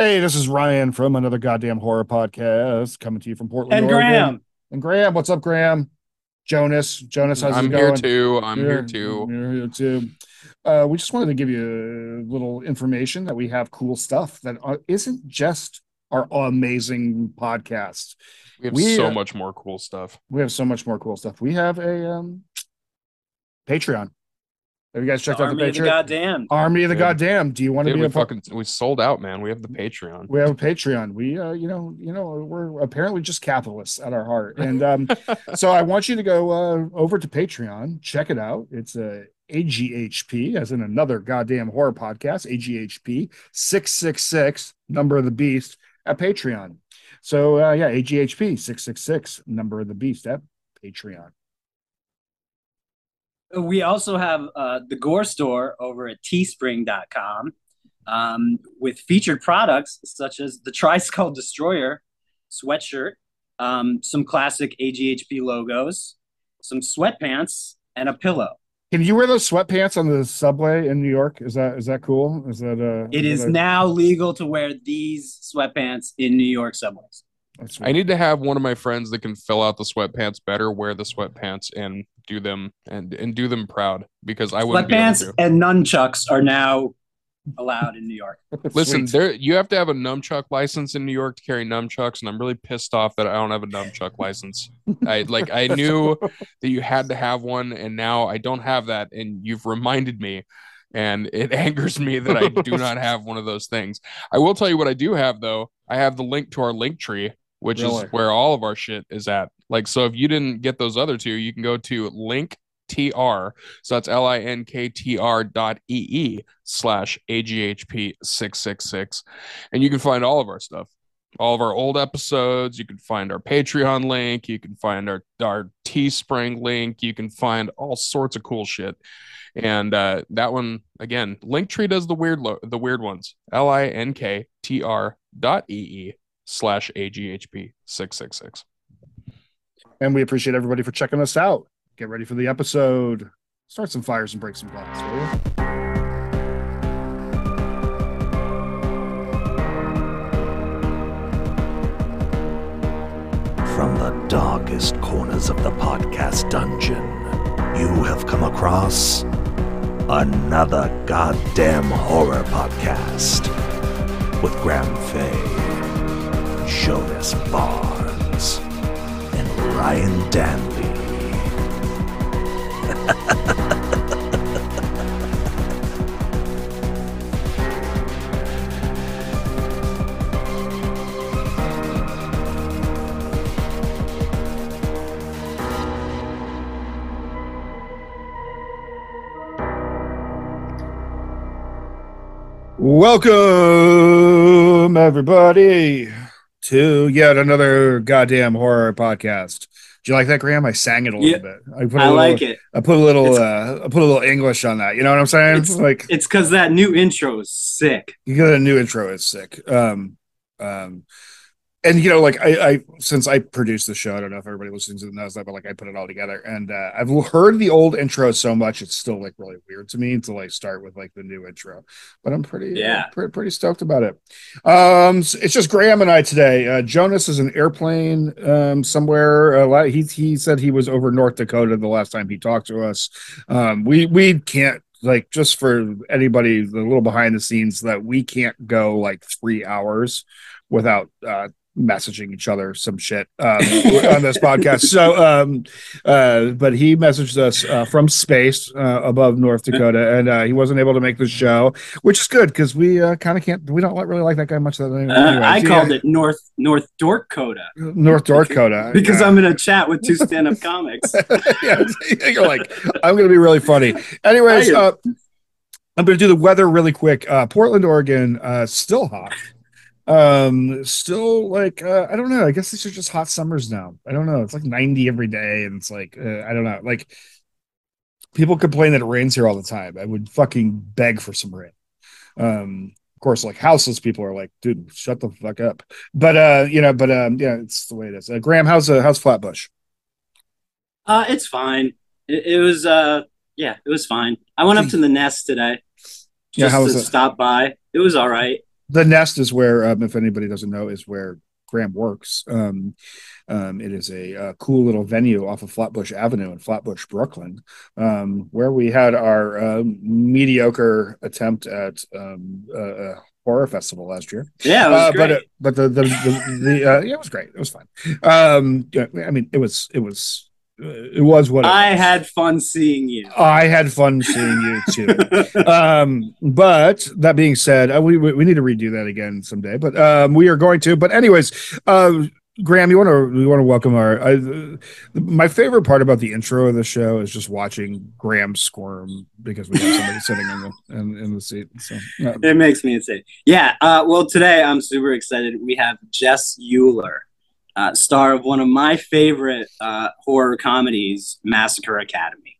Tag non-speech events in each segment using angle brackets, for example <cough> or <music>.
Hey, this is Ryan from another goddamn horror podcast coming to you from Portland. And Oregon. Graham. And Graham, what's up, Graham? Jonas. Jonas, how's I'm it here going? too. I'm You're- here too. You're here too. Uh, we just wanted to give you a little information that we have cool stuff that uh, isn't just our amazing podcast. We have We, so uh, much more cool stuff. We have so much more cool stuff. We have a um, Patreon. Have you guys checked out the Army of the Patreon? goddamn. Army of the Dude. Goddamn. Do you want to be we a part? fucking we sold out, man. We have the Patreon. we have a patreon we uh you know you know we're apparently just capitalists at our heart and um <laughs> so i want you to go uh over to patreon check it out it's a aghp as in another goddamn horror podcast aghp 666 number of the beast at patreon so uh yeah aghp 666 number of the beast at patreon We also have uh, the Gore Store over at teespring.com um, with featured products such as the Tri Skull Destroyer sweatshirt, um, some classic AGHP logos, some sweatpants, and a pillow. can you wear those sweatpants on the subway in new york is that is that cool is that uh It is that now legal to wear these sweatpants in New York subways. That's I need to have one of my friends that can fill out the sweatpants better, wear the sweatpants and do them and and do them proud because I wouldn't Sweatpants be and nunchucks are now allowed in New York. <laughs> Listen, Sweet. there you have to have a nunchuck license in New York to carry nunchucks, and I'm really pissed off that I don't have a nunchuck license. I like I <laughs> knew that you had to have one, and now I don't have that, and you've reminded me, and it <laughs> angers me that I do not have one of those things. I will tell you what I do have though. I have the link to our link tree, which Really? is where all of our shit is at. Like, so if you didn't get those other two, you can go to link tr so that's l-i-n-k-t-r dot e-e slash aghp 666 and you can find all of our stuff. All of our old episodes. You can find our patreon link. You can find our our teespring link. You can find all sorts of cool shit. And uh that one again linktree does the weird lo- the weird ones. L-i-n-k-t-r dot e-e slash aghp 666 And we appreciate everybody for checking us out. Get ready for the episode. Start some fires and break some glass, will you? From the darkest corners of the podcast dungeon, you have come across another goddamn horror podcast with Graham Fay, Jonas Barnes, and Ryan Danby. Welcome, everybody, to yet another goddamn horror podcast. Do you like that, Graham? I sang it a little Yeah, bit. I put a I little, like it. I put a little, It's- uh, I put a little English on that. You know what I'm saying? It's- like It's because that new intro is sick. you got a new intro. It's sick. Um, um, and you know, like I, I since I produced the show, I don't know if everybody listening to it knows that, but like I put it all together, and uh, I've heard the old intro so much, it's still like really weird to me to like start with like the new intro. But I'm pretty, Yeah. pretty, pretty stoked about it. Um, s- it's just Graham and I today. Uh, Jonas is an airplane um somewhere. Uh, he he said he was over North Dakota the last time he talked to us. Um, we we can't like just for anybody the little behind the scenes that we can't go like three hours without uh messaging each other some shit um, <laughs> on this podcast so um uh but he messaged us uh, from space uh, above north dakota and uh, he wasn't able to make the show which is good because we uh, kind of can't we don't really like that guy much that anyway. Uh, I called it North North Dorkota north dakota <laughs> because Yeah. I'm in a chat with two stand-up comics. <laughs> yeah, you're like, I'm going to be really funny. Anyways, uh, I'm going to do the weather really quick. Uh, Portland, Oregon, uh, still hot. Um, still like, uh, I don't know. I guess these are just hot summers now. I don't know. It's like 90 every day, and it's like, uh, I don't know. Like, people complain that it rains here all the time. I would fucking beg for some rain. Um, of course, like houseless people are like, dude, shut the fuck up. But uh, you know, but um, yeah, it's the way it is. Uh, Graham, how's uh, how's Flatbush? Uh, it's fine. It, it was uh, yeah, it was fine. I went up to the nest today Yeah, just how to was it? stop by. It was all right. The nest is where um, if anybody doesn't know is where graham works. Um, um, it is a, uh cool little venue off of flatbush avenue in flatbush brooklyn um, where we had our um, mediocre attempt at um, a, a horror festival last year. Yeah, uh, but it, but the the the, the uh, yeah, it was great. It was fun um yeah, i mean it was it was uh, it was what it I was. had fun seeing you. I had fun seeing you too. <laughs> um, but that being said, uh, we we need to redo that again someday. But um, we are going to. But anyways, uh, Graham, you want to we want to welcome our. I, uh, my favorite part about the intro of the show is just watching Graham squirm because we have somebody sitting in the in, in the seat. So uh, it makes me insane. Yeah. Uh, well, today I'm super excited. We have Jess Euler, uh, star of one of my favorite uh, horror comedies, Massacre Academy.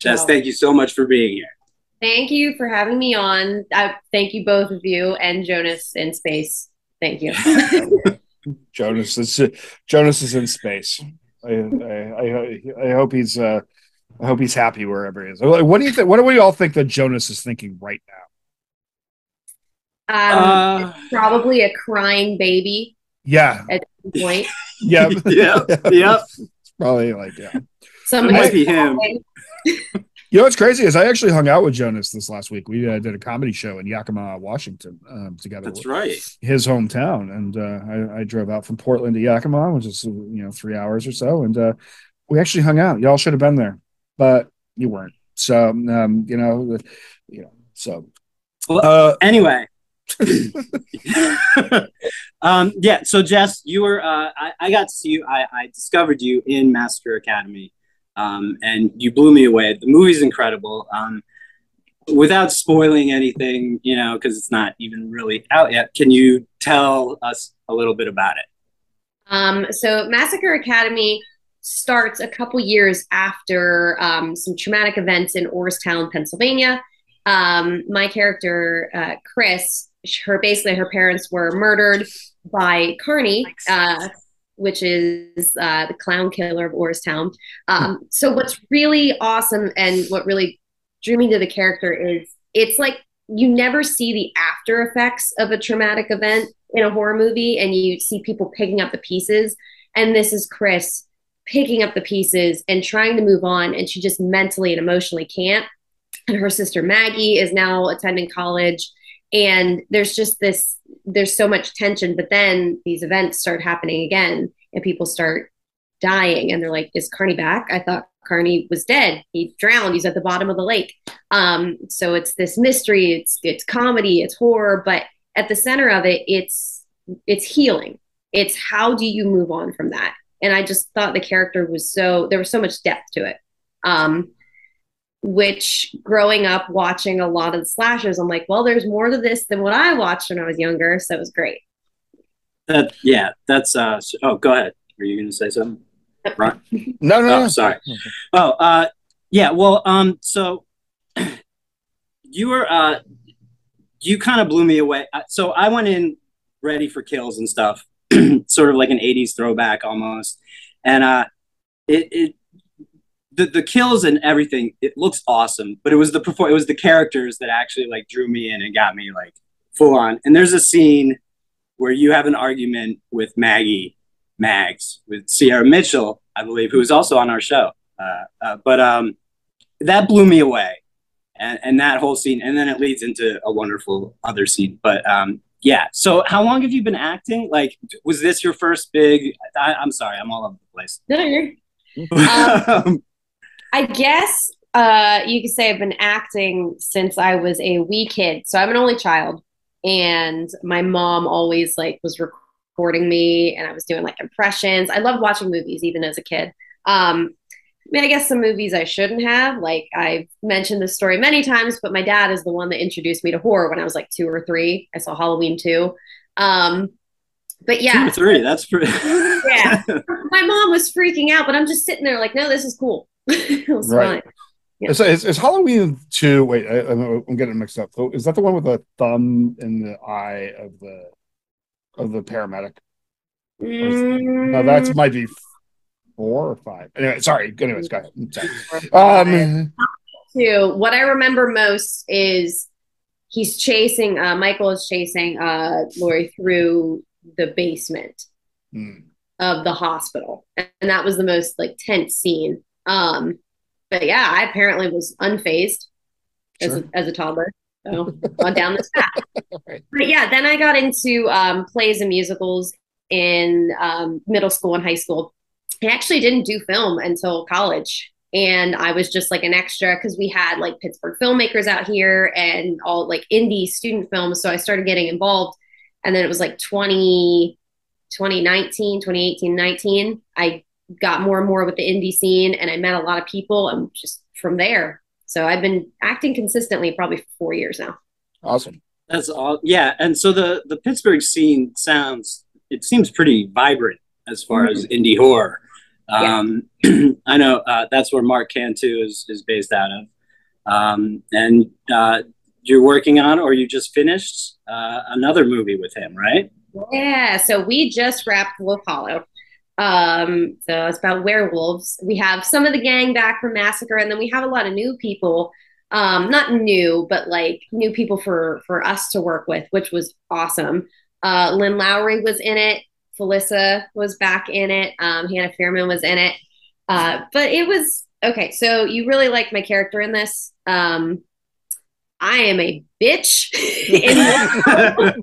Jess, Wow. thank you so much for being here. Thank you for having me on. Uh, thank you both of you and Jonas in space. Thank you. <laughs> Jonas is Jonas is in space. I I, I, I hope he's uh, I hope he's happy wherever he is. What do you think? What do we all think that Jonas is thinking right now? Um, Uh, probably a crying baby Yeah, at some point. yep. <laughs> yeah, <laughs> yep. It's probably like yeah. Somebody might be him. You know what's crazy is I actually hung out with Jonas this last week. We uh, did a comedy show in Yakima, Washington, um, together. That's with right. His hometown, and uh, I, I drove out from Portland to Yakima, which is you know three hours or so, and uh, we actually hung out. Y'all should have been there, but you weren't. So um, you know, you know, so Well, uh, Anyway. <laughs> um, yeah, so Jess, you were uh, I, I got to see you. I, I discovered you in Massacre Academy, um, and you blew me away. The movie's incredible. Um, without spoiling anything, you know, because it's not even really out yet. Can you tell us a little bit about it? Um, so Massacre Academy starts a couple years after um, some traumatic events in Orrstown, Pennsylvania. Um, my character, uh, Chris, her basically her parents were murdered by Carney, uh, which is uh, the clown killer of Orrstown. Um, so what's really awesome and what really drew me to the character is it's like you never see the after effects of a traumatic event in a horror movie and you see people picking up the pieces. And this is chris picking up the pieces and trying to move on and she just mentally and emotionally can't. And her sister maggie is now attending college and there's just this there's so much tension but then these events start happening again and people start dying and they're like is carney back? I thought carney was dead. He drowned. He's at the bottom of the lake. Um, so it's this mystery. It's it's comedy. It's horror. But at the center of it it's it's healing. It's how do you move on from that? And i just thought the character was so there was so much depth to it. Um which growing up watching a lot of the slashers i'm like well there's more to this than what i watched when i was younger so it was great That yeah, that's uh. s- Oh, go ahead. Were you going to say something? Right. <laughs> no, no, Oh, no. sorry. Oh, uh, yeah. Well, um, so <clears throat> you were, uh, you kind of blew me away. Uh, So I went in ready for kills and stuff, <clears throat> sort of like an '80s throwback almost, and uh, it, it, the the kills and everything, it looks awesome. But it was the perform, it was the characters that actually like drew me in and got me like full on. And there's a scene where you have an argument with Maggie Mags with Sierra Mitchell, I believe, who is also on our show. Uh, uh, but um, that blew me away, and and that whole scene, and then it leads into a wonderful other scene. But um, yeah. So how long have you been acting? Like, was this your first big? I, I'm sorry, I'm all over the place. No, you're- <laughs> Um, I guess uh, you could say I've been acting since I was a wee kid. So I'm an only child, and my mom always like was recording me, and I was doing like impressions. I loved watching movies even as a kid. Um, I mean, I guess some movies I shouldn't have. Like I've mentioned this story many times, but my dad is the one that introduced me to horror when I was like two or three. I saw Halloween two. Um, but Two yeah, or three. That's pretty. Yeah. <laughs> my mom was freaking out, but I'm just sitting there like, no, this is cool. <laughs> Right. fine. Is, is, is Halloween two? Wait, I, I'm, I'm getting mixed up. So is that the one with the thumb in the eye of the of the paramedic? No, Mm, that might be four or five. Anyway, sorry. Anyways, go ahead. Um, Two. What I remember most is he's chasing uh, Michael is chasing uh, Laurie through the basement Hmm. of the hospital, and that was the most like tense scene. Um, but yeah, I apparently was unfazed as a, as a toddler. So <laughs> on down this path. Right. But yeah, then I got into um, plays and musicals in um, middle school and high school. I actually didn't do film until college. And I was just like an extra because we had like Pittsburgh filmmakers out here and all like indie student films. So I started getting involved. And then it was like 20, 2019, 2018, 19. I got more and more with the indie scene and I met a lot of people and just from there. So I've been acting consistently probably for four years now. Awesome. That's all. Yeah, and so the the Pittsburgh scene sounds it seems pretty vibrant as far as indie horror. Um, <clears throat> I know uh, that's where Mark Cantu is is based out of, um, and uh, you're working on or you just finished uh, another movie with him, right? Yeah, so we just wrapped Wolf Hollow. Um, so it's about werewolves. We have some of the gang back from Massacre, and then we have a lot of new people. Um, not new, but like new people for for us to work with, which was awesome. Uh, Lynn Lowry was in it. Felissa was back in it. Um, Hannah Fairman was in it. Uh, but it was okay. So you really like my character in this. Um, I am a bitch.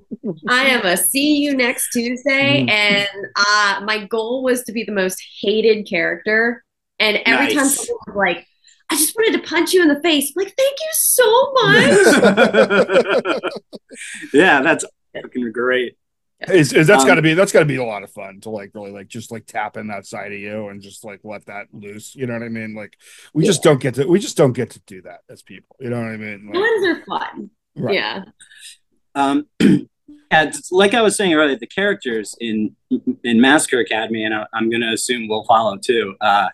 <laughs> <laughs> in I am a see you next Tuesday, Mhm. and uh, my goal was to be the most hated character. And every time someone was like, "I just wanted to punch you in the face," I'm like, "Thank you so much." <laughs> yeah, that's fucking great. Is, is that's Um, got to be that's got to be a lot of fun to like really like just like tap in that side of you and just like let that loose. You know what I mean? Like we just don't get to we just don't get to do that as people. You know what I mean? Like, Ones are fun. Right. Yeah. Um, <clears throat> and like I was saying earlier, the characters in in Massacre Academy, and I, I'm going to assume will follow too, uh,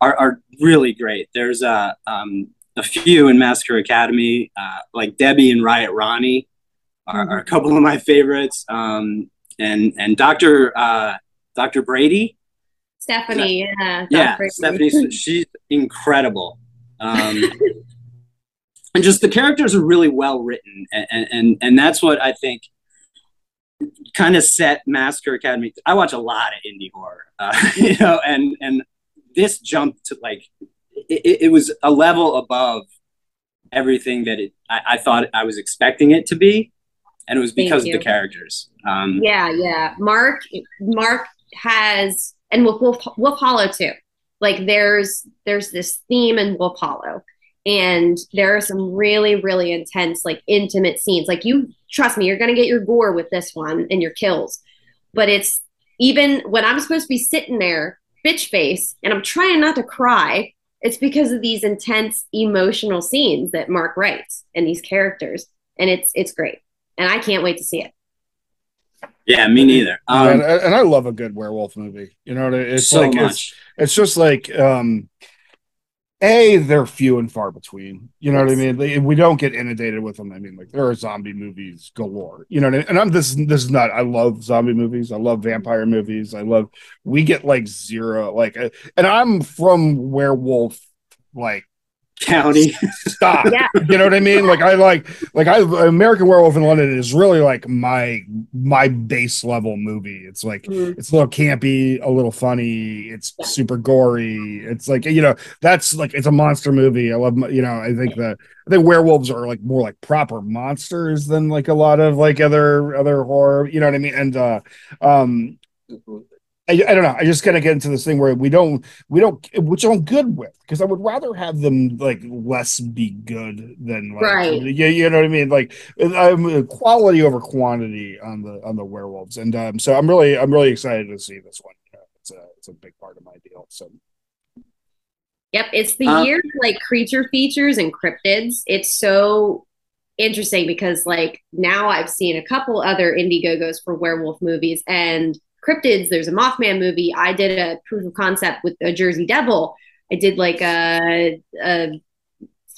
are are really great. There's a um, a few in Massacre Academy, uh, like Debbie and Riot Ronnie, are, are a couple of my favorites. Um, and and Doctor uh, Doctor Brady, Stephanie. Yeah. yeah, Dr. Stephanie, she's incredible. Um, <laughs> and just the characters are really well written, and and and that's what I think kind of set Massacre Academy. I watch a lot of indie horror, uh, <laughs> you know, and and this jumped to like it, it was a level above everything that it I, I thought I was expecting it to be, and it was because of the characters. Um, Yeah, yeah. Mark Mark has and Wolf, Wolf Wolf Hollow too. Like there's there's this theme in Wolf Hollow. And there are some really, really intense, like intimate scenes. Like you trust me, you're gonna get your gore with this one and your kills. But it's even when I'm supposed to be sitting there, bitch face, and I'm trying not to cry, it's because of these intense emotional scenes that Mark writes and these characters. And it's it's great. And I can't wait to see it. yeah, me neither. Um, and, and I love a good werewolf movie. You know what I It's so like it's, much. it's just like um a they're few and far between. You know what i mean? We don't get inundated with them. I mean like there are zombie movies galore. You know I mean? and i'm this this is not i love zombie movies. I love vampire movies. I love we get like zero like uh, and i'm from werewolf like County. stop Yeah. you know what i mean like i like like i american werewolf in london is really like my my base level movie it's like Mhm. it's a little campy, a little funny. It's Yeah. super gory. It's like you know, that's like it's a monster movie. I love you know. I think that I think werewolves are like more like proper monsters than like a lot of like other other horror. You know what I mean? And uh, um, I, I don't know. I just kind of get into this thing where we don't we don't which I'm good with because I would rather have them like less be good than like Right. yeah you know what I mean like I'm quality over quantity on the on the werewolves and um so I'm really I'm really excited to see this one You it's a it's a big part of my deal so Yep, it's the Uh, year like creature features and cryptids. It's so interesting because like now I've seen a couple other Indiegogos for werewolf movies and cryptids. There's a Mothman movie. I did a proof of concept with a Jersey Devil. I did like a, a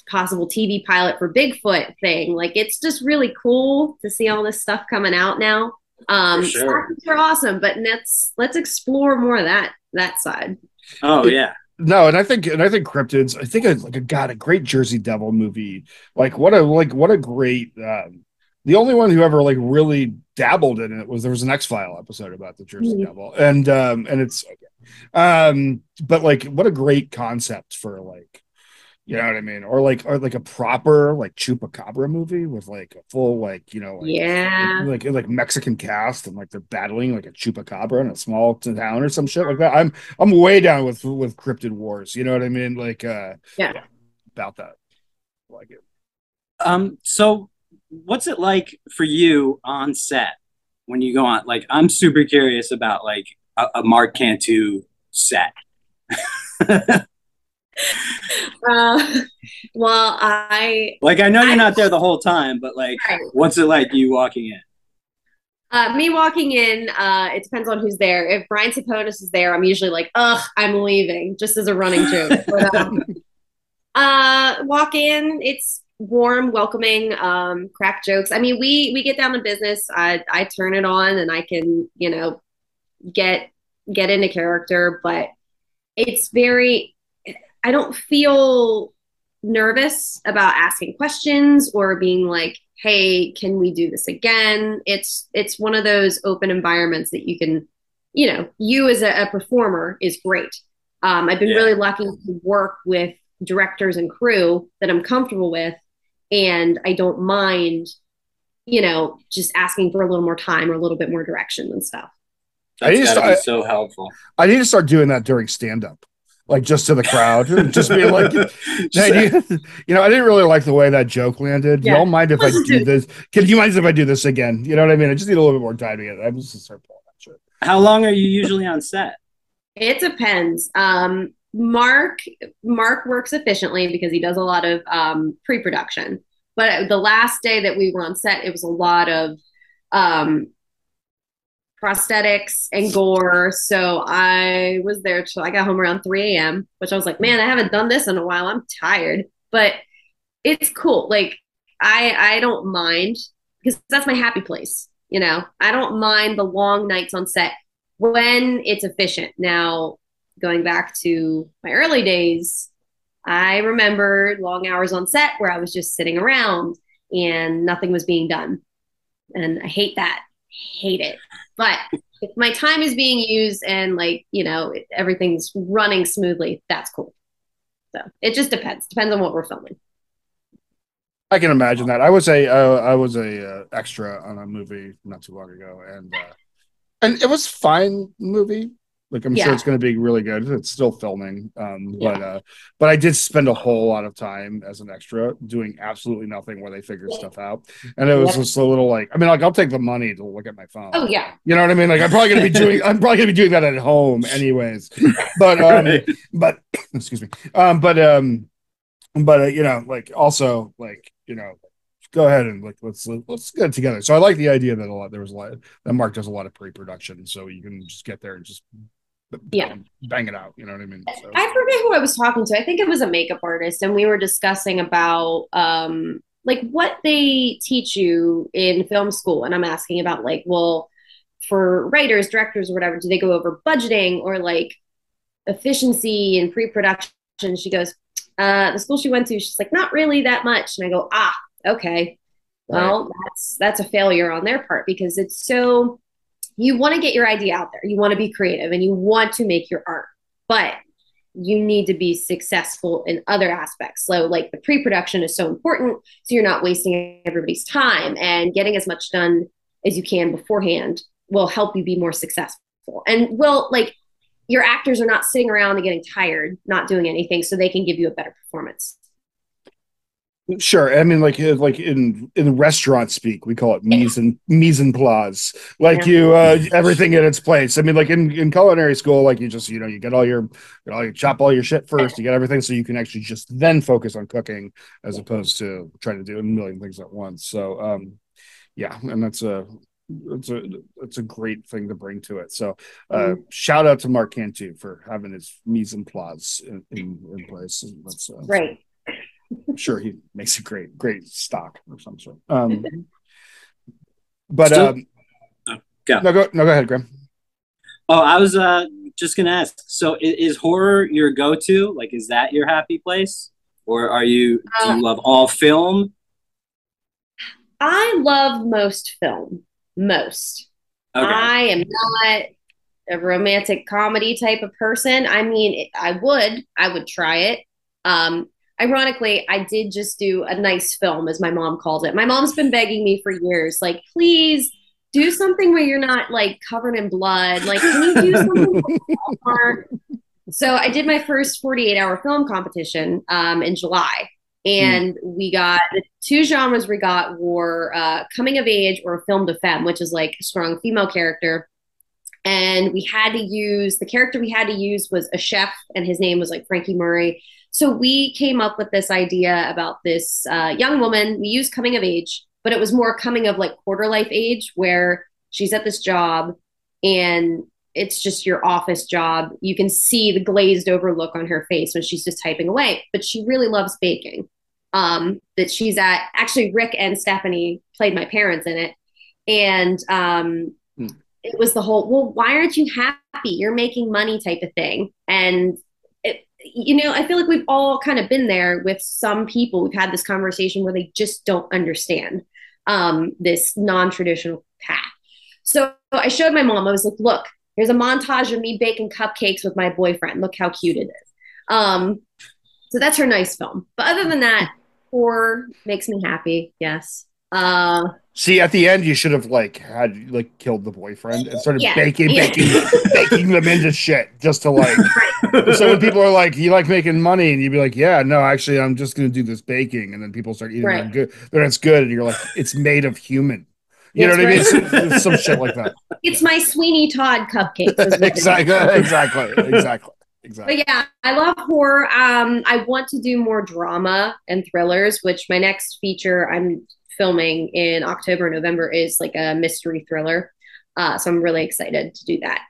possible TV pilot for Bigfoot thing. Like it's just really cool to see all this stuff coming out now. Um, For sure. slashers are awesome, but let's let's explore more of that that side. Oh yeah. no, and I think and I think cryptids. I think it's like a god, a great Jersey Devil movie. Like what a like what a great. Um, the only one who ever like really dabbled in it was there was an X File episode about the Jersey Mhm. Devil, and um and it's um but like what a great concept for like you know what I mean, or like or like a proper like chupacabra movie with like a full like you know like, Yeah. like like Mexican cast and like they're battling like a chupacabra in a small town or some shit like that. I'm I'm way down with with cryptid wars. You know what I mean? Like uh Yeah. about that. Like it. Um, so what's it like for you on set when you go on? Like, I'm super curious about like a, a Mark Cantu set. <laughs> Uh, well, I like, I know you're not there the whole time, but like, Right. what's it like you walking in? Uh, me walking in, uh, it depends on who's there. If Brian Saponis is there, I'm usually like, ugh, I'm leaving, just as a running joke. <laughs> But, um, uh, walk in, it's warm, welcoming, um, crack jokes. I mean, we we get down to business. I I turn it on and I can, you know, get get into character, but it's very I don't feel nervous about asking questions or being like, "Hey, can we do this again?" It's it's one of those open environments that you can, you know, you as a, a performer is great. Um, I've been Yeah. really lucky to work with directors and crew that I'm comfortable with, and I don't mind, you know, just asking for a little more time or a little bit more direction and stuff. I That's used gotta to- be so helpful. I need to start doing that during stand up. Like just to the crowd, just be like, <laughs> hey, you, you know, I didn't really like the way that joke landed. Yeah. Y'all mind if I <laughs> do this? Can you mind if I do this again? You know what I mean? I just need a little bit more time to get it. I'm just gonna start pulling that shit. How long are you usually on set? It depends. Um, Mark Mark works efficiently because he does a lot of um, pre-production. But the last day that we were on set, it was a lot of um, prosthetics and gore. So I was there till I got home around 3 a.m., which I was like, man, I haven't done this in a while. I'm tired, but it's cool. Like I I don't mind because that's my happy place. You know, I don't mind the long nights on set when it's efficient. Now, going back to my early days, I remember long hours on set where I was just sitting around and nothing was being done. And I hate that. Hate it. But if my time is being used and like, you know, everything's running smoothly, that's cool. So it just depends. Depends on what we're filming. I can imagine that. I was a uh, I was a uh, extra on a movie not too long ago, and uh, and it was fine movie. Like I'm sure it's going to be really good. It's still filming, um, but uh, but I did spend a whole lot of time as an extra doing absolutely nothing while they figured stuff out, and it was Yeah. just a little like I mean, like I'll take the money to look at my phone. Oh, yeah. You know what I mean? Like I'm probably gonna be <laughs> doing I'm probably gonna be doing that at home <laughs> anyways. But um Right. but <clears throat> excuse me. Um but um but uh, you know, like also like, you know, go ahead and like let's let's get it together. So I like the idea that a lot there was a lot that Mark does a lot of pre-production so you can just get there and just Yeah. bang it out, you know what I mean? So I forget who I was talking to. I think it was a makeup artist, and we were discussing about um like what they teach you in film school. And I'm asking about like, well, for writers, directors, or whatever, do they go over budgeting or like efficiency and pre-production? She goes, uh, the school she went to, she's like, not really that much. And I go, ah, okay. Well, that's that's a failure on their part because it's so you want to get your idea out there. You want to be creative and you want to make your art. But you need to be successful in other aspects. So, like the pre production is so important. So, you're not wasting everybody's time and getting as much done as you can beforehand will help you be more successful. And will, like, your actors are not sitting around and getting tired, not doing anything, so they can give you a better performance. Sure. I mean, like, uh, like in in restaurant speak, we call it mise and mise en place. Like Yeah. you, uh, everything in its place. I mean, like in, in culinary school, like you just, you know, you get all your, you know, you chop all your shit first, you get everything, so you can actually just then focus on cooking as opposed to trying to do a million things at once. So, um, yeah, and that's a. It's a it's a great thing to bring to it. So, uh, shout out to Mark Cantu for having his mise en place in, in, in place. That's uh, Right. I'm sure he makes a great, great stock or some sort. Um, but Still- um, Oh, go. no, go no, go ahead, Graham. Oh, I was uh just gonna ask. So, i- is horror your go-to? Like, is that your happy place, or are you? Do Uh, you love all film? I love most film. Most. Okay. I am not a romantic comedy type of person. I mean, I would, I would try it. Um, ironically, I did just do a nice film, as my mom calls it. My mom's been begging me for years, like, please do something where you're not like covered in blood. Like, can you do something? so I did my first 48 hour film competition um, in July. And we got the two genres we got were uh, coming of age or film de femme, which is like a strong female character. And we had to use the character we had to use was a chef, and his name was like Frankie Murray. So we came up with this idea about this uh, young woman. We used coming of age, but it was more coming of like quarter life age, where she's at this job and it's just your office job. You can see the glazed over look on her face when she's just typing away, but she really loves baking. Um, that she's at actually Rick and Stephanie played my parents in it. And um, Hmm. it was the whole, well, why aren't you happy? You're making money type of thing. And you know, I feel like we've all kind of been there with some people. We've had this conversation where they just don't understand um, this non traditional path. So I showed my mom, I was like, look, here's a montage of me baking cupcakes with my boyfriend. Look how cute it is. Um, so that's her nice film. But other than that, <laughs> horror makes me happy. Yes. Uh, See, at the end, you should have like had like killed the boyfriend and started Yeah. baking, Yeah. baking, <laughs> baking them into shit just to like. so when people are like, "You like making money," and you'd be like, "Yeah, no, actually, I'm just going to do this baking," and then people start eating Right. good, then it's good, and you're like, "It's made of human." You That's know what right. I mean? Some, some shit like that. it's my Sweeney Todd cupcakes. is what it is. exactly, exactly, exactly, exactly. But yeah, I love horror. Um, I want to do more drama and thrillers, which my next feature I'm filming in October, November is like a mystery thriller. Uh, so I'm really excited to do that.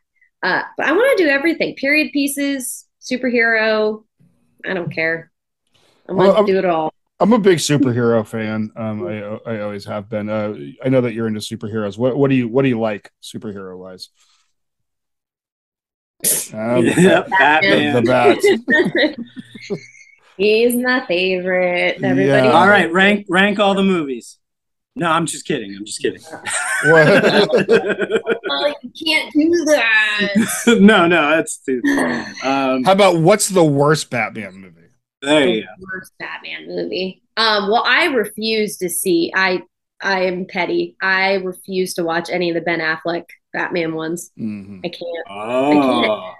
Uh, but I want to do everything: period pieces, superhero. I don't care. I want Well, to do it all. I'm a big superhero fan. Um, I I always have been. Uh, I know that you're into superheroes. What what do you what do you like superhero wise? Um, <laughs> Yep, Batman. the bat. <laughs> <laughs> He's my favorite. Everybody. Yeah. All right, rank rank all the movies. No, I'm just kidding. I'm just kidding. What- <laughs> Oh, you can't do that. <laughs> no, no, that's too. Um, How about what's the worst Batman movie? there you go. the worst Batman movie. Um, well, I refuse to see. I I am petty. I refuse to watch any of the Ben Affleck Batman ones. Mhm. I can't. Oh, I I, can't.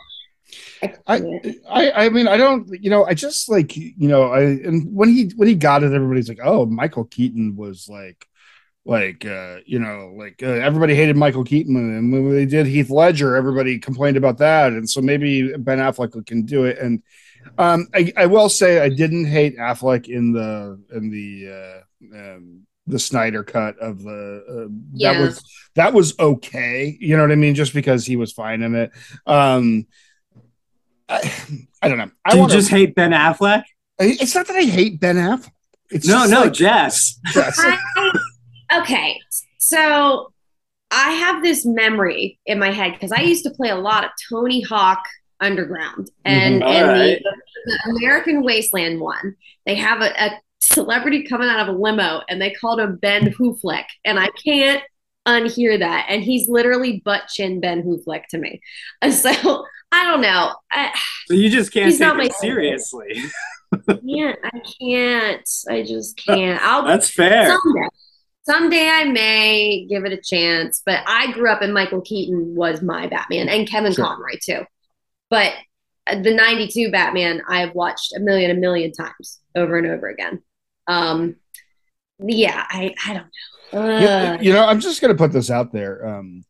I I mean I don't you know I just like you know I and when he when he got it everybody's like oh Michael Keaton was like like uh you know like uh, everybody hated Michael Keaton. And when they did Heath Ledger everybody complained about that. And so maybe Ben Affleck can do it. And um I, I will say I didn't hate Affleck in the in the uh um the Snyder cut of the uh, that Yeah. was that was okay. You know what I mean? Just because he was fine in it. Um I, <clears throat> I don't know. I do you just hate Ben Affleck? It's not that I hate Ben Affleck. It's No, no, like- Jess. Yes. I- okay, so I have this memory in my head because I used to play a lot of Tony Hawk Underground and Mhm. and Alright. the, the American Wasteland one. They have a, a celebrity coming out of a limo and they called him Ben Hoofleck, and I can't unhear that. And he's literally butt chin Ben Hoofleck to me. <laughs> So I don't know. I, So you just can't He's take not my it seriously. can't. I can't. I just can't. I'll That's fair. someday. Someday I may give it a chance, but I grew up and Michael Keaton was my Batman and Kevin Sure. Conroy too. But uh, the 92 Batman I've watched a million, a million times over and over again. Um, yeah, I, I don't know. You, you know, I'm just gonna put this out there. Um,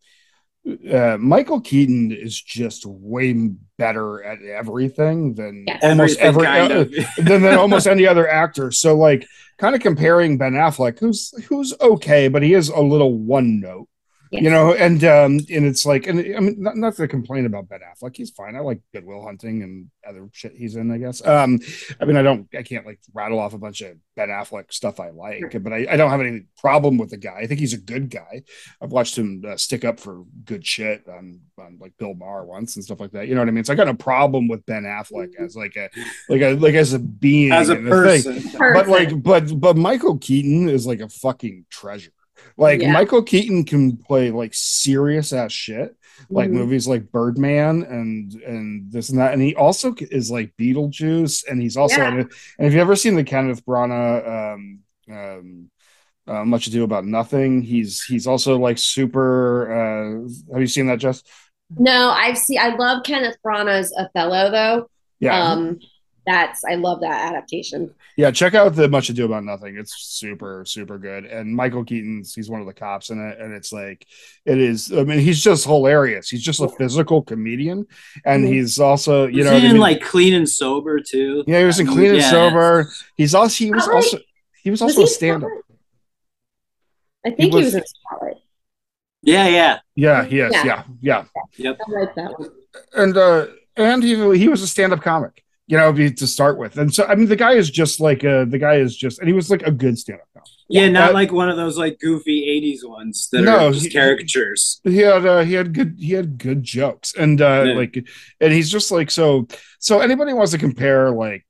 uh, Michael Keaton is just way better at everything than Yes. almost Everything every kind uh, of. <laughs> than, than almost any other actor. So, like, kind of comparing Ben Affleck, who's who's okay, but he is a little one note. Yes. You know, and um, and it's like, and I mean, not, not to complain about Ben Affleck, he's fine. I like Goodwill Hunting and other shit he's in. I guess. Um, I mean, I don't, I can't like rattle off a bunch of Ben Affleck stuff I like, but I, I don't have any problem with the guy. I think he's a good guy. I've watched him uh, stick up for good shit on, on like Bill Maher once and stuff like that. You know what I mean? So I got no problem with Ben Affleck as like a like a like as a being As a and thing person. but like but but michael keaton is like a fucking treasure like Yeah. michael keaton can play like serious ass shit like Mhm. movies like birdman and and this and that and he also is like beetlejuice and he's also Yeah. and if you ever seen the kenneth branagh um um uh, much ado about nothing he's he's also like super uh have you seen that jess No, I've seen. I love Kenneth Branagh's Othello, though. yeah Um, that's I love that adaptation. Yeah, check out the Much Ado About Nothing. It's super, super good. And Michael Keaton's he's one of the cops in it, and it's like it is. I mean, he's just hilarious. He's just a physical comedian, and Mhm. he's also you Was know he what I mean? like clean and sober too? yeah, he was in Clean and Yeah. Sober. He's also he was Spotlight? also he was Was also he a stand up. Spotlight? I think he was- was, in Spotlight. Yeah, yeah. Yeah, he is. Yeah. Yeah, yeah. I like that one. and uh and he he was a stand-up comic you know to start with and so i mean the guy is just like uh the guy is just and he was like a good stand-up comic Yeah, not Uh, like one of those like goofy '80s ones that No, are just he- caricatures. he had uh, he had good he had good jokes and uh Yeah. like and he's just like so so anybody wants to compare like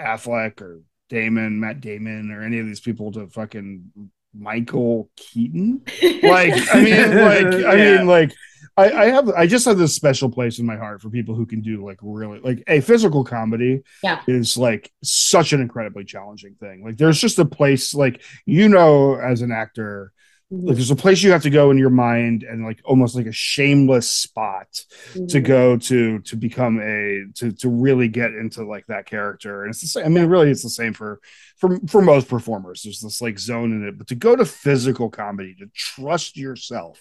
affleck or damon matt damon or any of these people to fucking michael keaton <laughs> like i mean like i Yeah. mean like I, I have I just have this special place in my heart for people who can do like really like a physical comedy Yeah. is like such an incredibly challenging thing. Like there's just a place like you know as an actor like there's a place you have to go in your mind and like almost like a shameless spot Mm-hmm. to go to to become a to to really get into like that character and it's the same i mean really it's the same for for for most performers there's this like zone in it but to go to physical comedy to trust yourself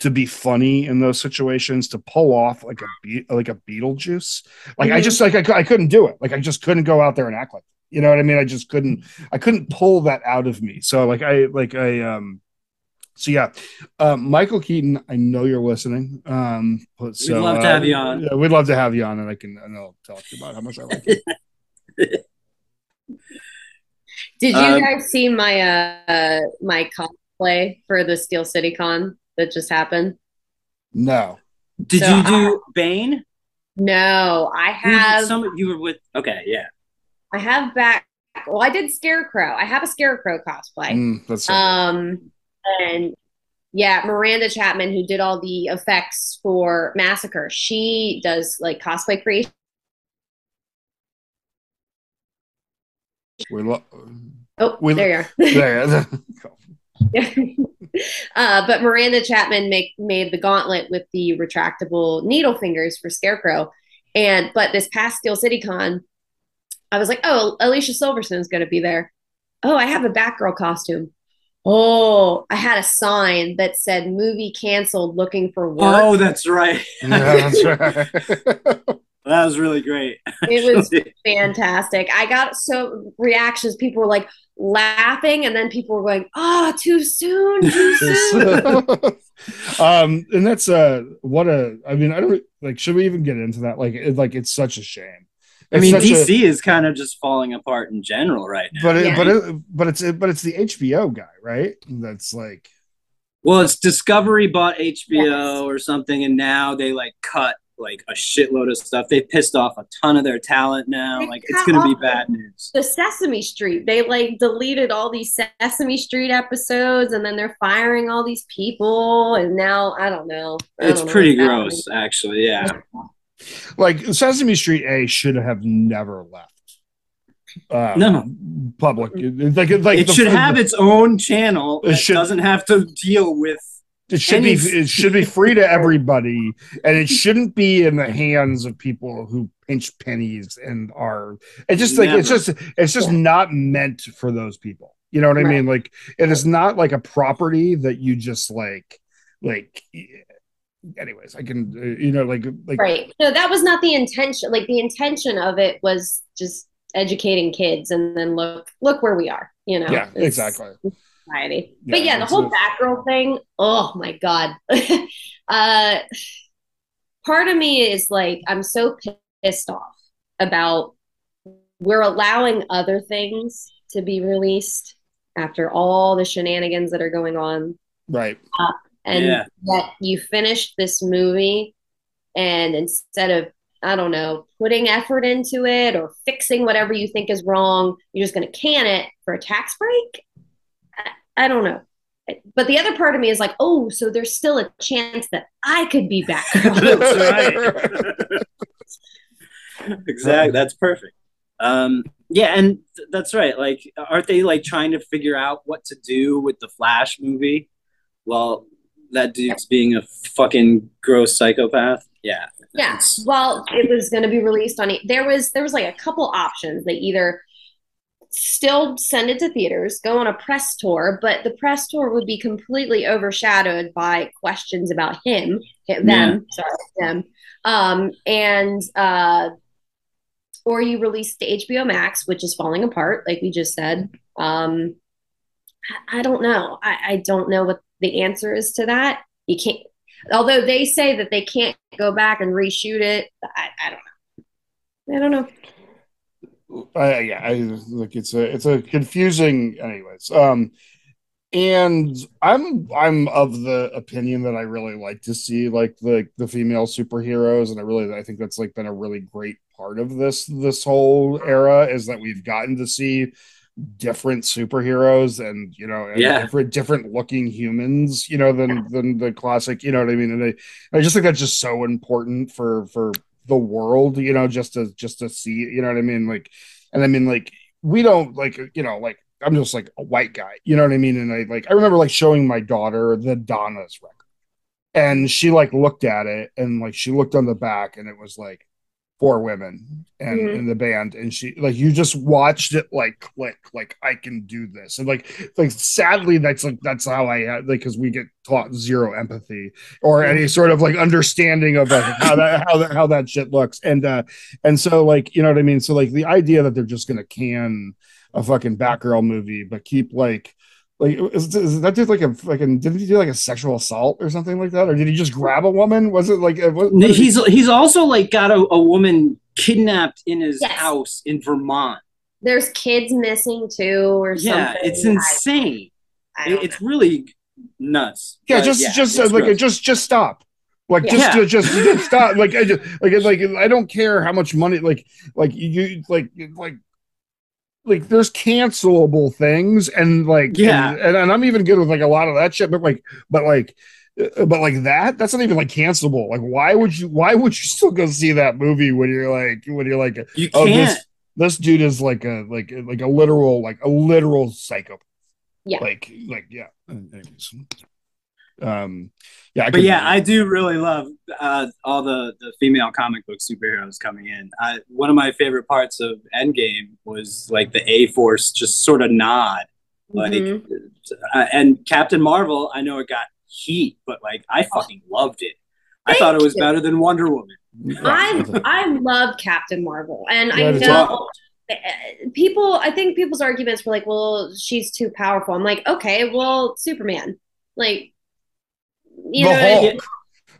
to be funny in those situations to pull off like a beat like a beetlejuice like i Mhm. just like I, I couldn't do it like i just couldn't go out there and act like you know what i mean i just couldn't i couldn't pull that out of me so like i like i um so yeah, um, Michael Keaton, I know you're listening. Um, but so, love to uh, have you on. Yeah, we'd love to have you on, and I can and I'll talk to you about how much I like you. <laughs> Did you Um, guys see my uh my cosplay for the Steel City Con that just happened? No, Did So you do Bane? No, I Who did have some you were with. Okay, yeah. I have back. Well, I did Scarecrow. I have a Scarecrow cosplay. Mm, that's so good. Um, and yeah, Miranda Chapman, who did all the effects for Massacre, she does like cosplay creation. we lo- Oh, We- there you are. there. <laughs> <laughs> <laughs> <laughs> uh, but Miranda Chapman make, made the gauntlet with the retractable needle fingers for Scarecrow. And but this past Steel City Con, I was like, oh, Alicia Silverstone's going to be there. Oh, I have a Batgirl costume. Oh, I had a sign that said "movie canceled, looking for work." Oh, that's right. <laughs> yeah, that's right. <laughs> That was really great. it was fantastic. I got so reactions. People were like laughing, and then people were going, "Oh, too soon, too <laughs> soon." <laughs> um, and that's uh, what a. I mean, I don't like. Should we even get into that? Like, it, like it's such a shame. I mean, such a- DC is kind of just falling apart in general right now. but it, Yeah. but it, but it's but it's the HBO guy, right? That's like Well, it's Discovery bought HBO or something, and now they like cut like a shitload of stuff. They pissed off a ton of their talent now. They Like it's gonna be bad news. the Sesame Street. They like deleted all these Sesame Street episodes, and then they're firing all these people. And now I don't know. I It's don't know pretty what's gross, actually. Yeah. like Sesame Street A should have never left. Uh, No. public. Like, like it the- should have its own channel. It It should- doesn't have to deal with. It should any- be. It should be free to everybody, and it shouldn't be in the hands of people who pinch pennies and are. It's just like it's just it's just not meant for those people. You know what I mean? Like it is not like a property that you just like like. Anyways, I can uh, you know like like Right. No, that was not the intention. Like the intention of it was just educating kids, and then look look where we are. You know. yeah It's- exactly society. but Yeah, yeah, the whole a- Batgirl thing. Oh my god. <laughs> uh, part of me is like, I'm so pissed off about we're allowing other things to be released after all the shenanigans that are going on, Right. and Yeah. yet you finished this movie, and instead of I don't know, putting effort into it or fixing whatever you think is wrong, you're just going to can it for a tax break. I, don't know. But the other part of me is like, oh, so there's still a chance that I could be back. <laughs> Exactly. That's perfect. Um, yeah, and th- that's right. Like, aren't they like trying to figure out what to do with the Flash movie? Well, that dude's being a fucking gross psychopath. Yeah. Yeah. Well, it was going to be released on. It. There was there was like a couple options. They either still send it to theaters, go on a press tour, but the press tour would be completely overshadowed by questions about him, them, Yeah. sorry, them, um, and uh, or you release to HBO Max, which is falling apart, like we just said. Um, I, I don't know. I, I don't know what the answer is to that. You can't although they say that they can't go back and reshoot it i, I don't know i don't know Uh, yeah, I look. It's a it's a confusing, anyways. Um, and I'm I'm of the opinion that I really like to see like the the female superheroes, and I really I think that's like been a really great part of this this whole era is that we've gotten to see different superheroes and you know and Yeah. different different looking humans you know than than the classic you know what i mean and i i just think that's just so important for for the world you know just to just to see you know what i mean? Like and i mean like we don't like you know like i'm just like a white guy you know what i mean? And i like i remember like showing my daughter the Donnas' record. And she like looked at it and like she looked on the back and it was like four women and Mhm. in the band and she like you just watched it like click like i can do this. And like like sadly that's like that's how i had like because we get taught zero empathy or any sort of like understanding of like how that how that how that shit looks. And uh and so like you know what i mean? So like the idea that they're just gonna can a fucking batgirl movie but keep like like is, is that dude like a fucking Didn't he do like a sexual assault or something like that or did he just grab a woman was it like uh, what, what did he- He's he's also like got a, a woman kidnapped in his Yes. house in Vermont. there's kids missing too or Yeah, something it's insane. I It- it's really nuts. yeah But just just uh, like gross. just just stop like Yeah. just Yeah. just just <laughs> stop like I just like like I don't care how much money like like you like like like there's cancelable things and like Yeah. and, and, and I'm even good with like a lot of that shit but like but like uh, but like that that's not even like cancelable like why would you why would you still go see that movie when you're like when you're like you oh can't. this this dude is like a like like a literal like a literal psycho Yeah. like like yeah Anyways. Um yeah I but could- yeah, I do really love uh, all the, the female comic book superheroes coming in. I, one of my favorite parts of Endgame was like the A Force just sort of nod, like, Mhm. uh, and Captain Marvel. I know it got heat, but like I fucking loved it. I thought it was you. better than Wonder Woman. I I love Captain Marvel, and I Yeah, it's know uh, people. I think people's arguments were like, "Well, she's too powerful." I'm like, okay, well, Superman, like, you the know, what I mean? Hulk.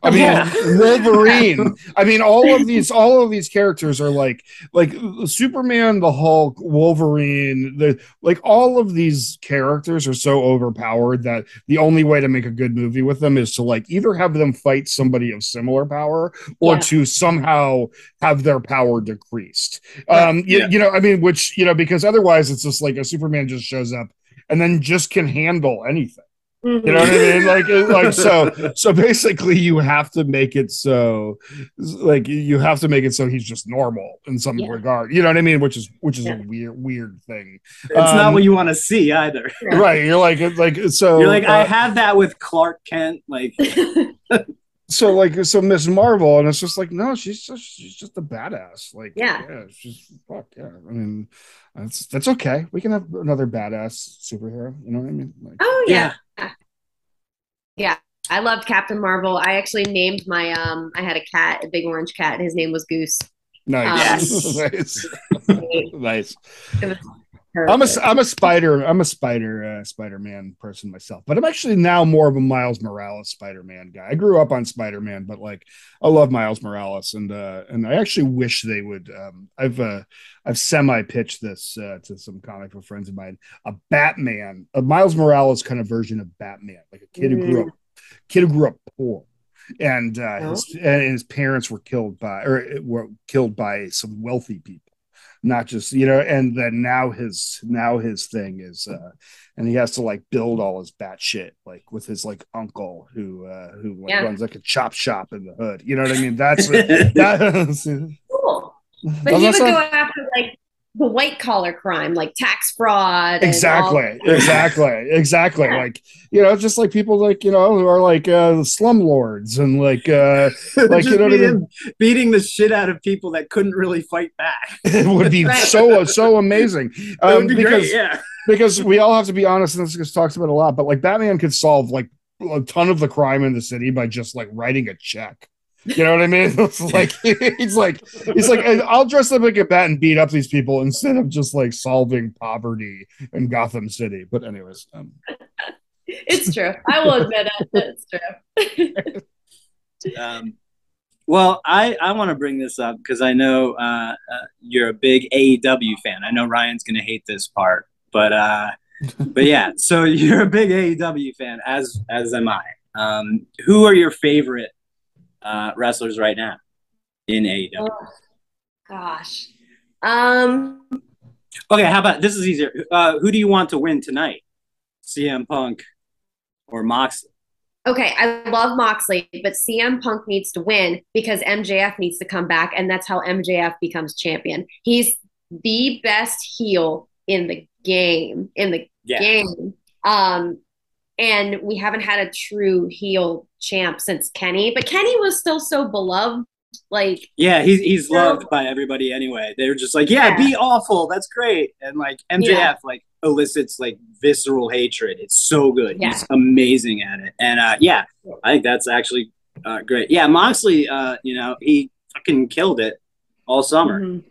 I mean, Yeah. Wolverine. <laughs> I mean, all of these, all of these characters are like, like Superman, the Hulk, Wolverine. The like, all of these characters are so overpowered that the only way to make a good movie with them is to like either have them fight somebody of similar power or Yeah. to somehow have their power decreased. Right. Um, you, Yeah. you know, I mean, which you know, because otherwise it's just like a Superman just shows up and then just can handle anything. You know what I mean? Like, it- like so. <laughs> So basically, you have to make it so, like, you have to make it so he's just normal in some Yeah. regard. You know what I mean? Which is which is Yeah. a weird weird thing, It's not Um, what you want to see either. Yeah. <laughs> right? You're like like so. You're like, I uh, have that with Clark Kent. Like, <laughs> so like so Miss Marvel, and it's just like no, she's just she's just a badass. Like Yeah. yeah, she's fuck yeah. I mean, that's that's okay. We can have another badass superhero. You know what I mean? Like, oh yeah. yeah, I loved Captain Marvel. I actually named my um. I had a cat, a big orange cat. and His name was Goose. nice, Yes. <laughs> nice, <laughs> nice. I'm a I'm a spider I'm a spider uh, Spider Man person myself, but I'm actually now more of a Miles Morales Spider Man guy. I grew up on Spider Man, but like I love Miles Morales, and uh, and I actually wish they would. Um, I've uh, I've semi pitched this uh, to some comic book friends of mine. A Batman, a Miles Morales kind of version of Batman, like a kid who grew up kid who grew up poor and uh, Oh. his and his parents were killed by or were killed by some wealthy people not just you know and then now his now his thing is uh and he has to like build all his bat shit like with his like uncle who uh who like, Yeah. runs like a chop shop in the hood you know what i mean <laughs> that's that, <laughs> Cool. But he would sound- go after like the white collar crime, like tax fraud. exactly <laughs> exactly exactly Yeah. like you know just like people like you know who are like uh slum lords and like uh <laughs> Like, you know what I mean? beating the shit out of people that couldn't really fight back. <laughs> it would be so so amazing That um, would be because great. Yeah. because we all have to be honest, and this gets talks about a lot, but like Batman could solve like a ton of the crime in the city by just like writing a check. You know what I mean? <laughs> <laughs> It's like he's like he's like I'll dress up like a bat and beat up these people instead of just like solving poverty in Gotham City. But anyways, um, <laughs> It's true. I will admit it. It's true. Um, well, I, I want to bring this up because I know uh, uh, you're a big AEW fan. I know Ryan's going to hate this part, but uh, but yeah. So you're a big AEW fan, as as am I. Um, who are your favorite uh, wrestlers right now in AEW? Oh, gosh. Um. Okay, how about this is easier. Uh, who do you want to win tonight? CM Punk or Moxley? Okay, I love Moxley, but CM Punk needs to win because MJF needs to come back, and that's how MJF becomes champion. He's the best heel in the game. In the Yeah. game. Um, and we haven't had a true heel champ since Kenny, but Kenny was still so beloved. Like, Yeah, he's he's So- loved by everybody anyway. They're just like, yeah, Yeah. be awful. That's great. And like MJF Yeah. like elicits like visceral hatred. It's so good. Yeah. He's amazing at it. And uh yeah, I think that's actually uh, great. Yeah, Moxley, uh, you know, he fucking killed it all summer. mhm.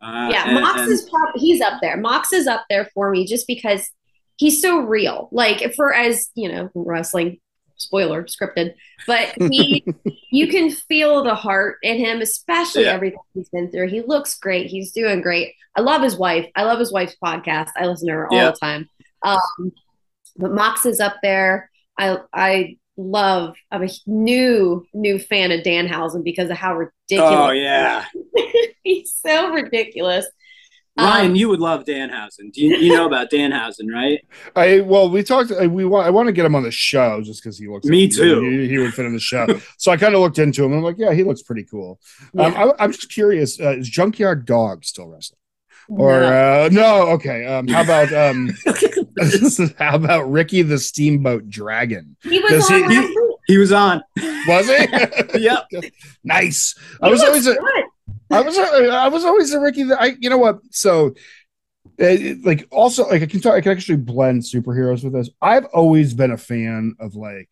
Uh, yeah, and- Mox and- is prob- he's up there. Mox is up there for me just because he's so real. Like for as you know, wrestling spoiler scripted, but he <laughs> you can feel the heart in him, especially Yeah. everything he's been through. He looks great. He's doing great. I love his wife. I love his wife's podcast. I listen to her all the time. Um, but Mox is up there. I I love. I'm a new new fan of Danhausen because of how ridiculous. Oh yeah. <laughs> he's so ridiculous. Ryan, Um, you would love Danhausen. Do you, you know about Danhausen, right? I well, we talked. We want. I want to get him on the show just because he looks. Me like too. He, he would fit in the show. so I kind of looked into him. I'm like, yeah, he looks pretty cool. Um, Yeah. I, I'm just curious. Uh, is Junkyard Dog still wrestling? Or No. uh, no? Okay. Um, how about um, <laughs> <laughs> how about Ricky the Steamboat Dragon? he was does on he- last week. He was on. Was he? <laughs> yep. nice. I He was always a, good. I was a, I was always a Ricky. That I you know what? So uh, like also like I can talk, I can actually blend superheroes with this. I've always been a fan of like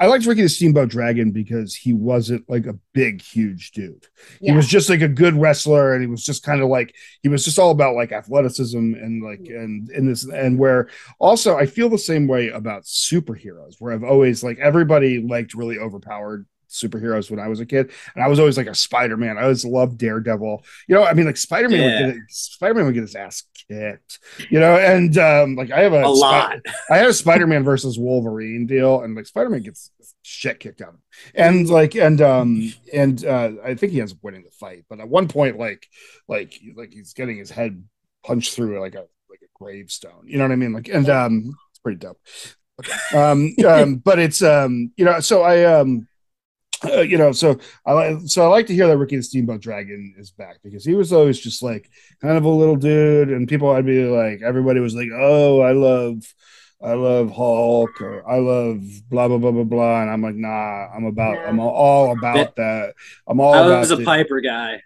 I liked Ricky the Steamboat Dragon because he wasn't like a big huge dude. He was just like a good wrestler and he was just kind of like he was just all about like athleticism and like and in this and where also I feel the same way about superheroes where I've always like everybody liked really overpowered superheroes when I was a kid and I was always like a Spider-Man. I always loved Daredevil. You know, I mean like Spider-Man Yeah. would get Spider-Man would get his ass kicked. You know, and um like I have a A lot. I had a Spider-Man versus Wolverine deal, and like Spider-Man gets shit kicked out of him. And like and um and uh I think he ends up winning the fight, but at one point, like like like he's getting his head punched through like a like a gravestone. You know what I mean? Like and um it's pretty dope. Um, um but it's um you know so I um uh, you know, so I like so I like to hear that Ricky the Steamboat Dragon is back because he was always just like kind of a little dude, and people I'd be like, everybody was like, "Oh, I love, I love Hulk," or "I love blah blah blah blah blah," and I'm like, "Nah, I'm about, Yeah. I'm all about that. I'm all I about was a the- Piper guy.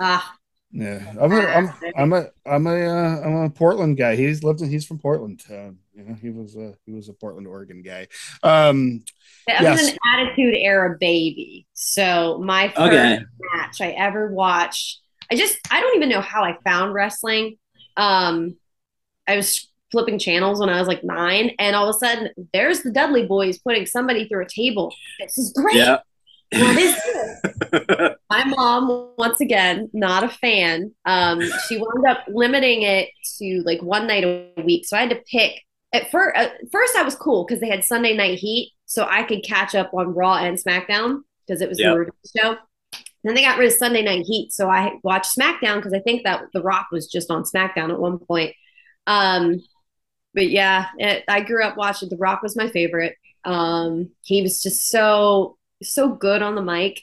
Ah, yeah, I'm a, I'm, I'm a, I'm a, uh, I'm a Portland guy. He's lived in, he's from Portland. Uh, you know, he was a, he was a Portland, Oregon guy. Um, that Yes. was an Attitude Era baby. So my first Okay. match I ever watched, I just I don't even know how I found wrestling. Um, I was flipping channels when I was like nine, and all of a sudden there's the Dudley Boys putting somebody through a table. This is great. Yeah. What is <laughs> this? My mom, once again, not a fan. Um, she wound up limiting it to like one night a week. So I had to pick. At first, at first I was cool because they had Sunday Night Heat, so I could catch up on Raw and SmackDown because it was Yep. the review show. Then they got rid of Sunday Night Heat, so I watched SmackDown because I think that The Rock was just on SmackDown at one point. Um, but yeah, it, I grew up watching The Rock was my favorite. Um, he was just so so good on the mic.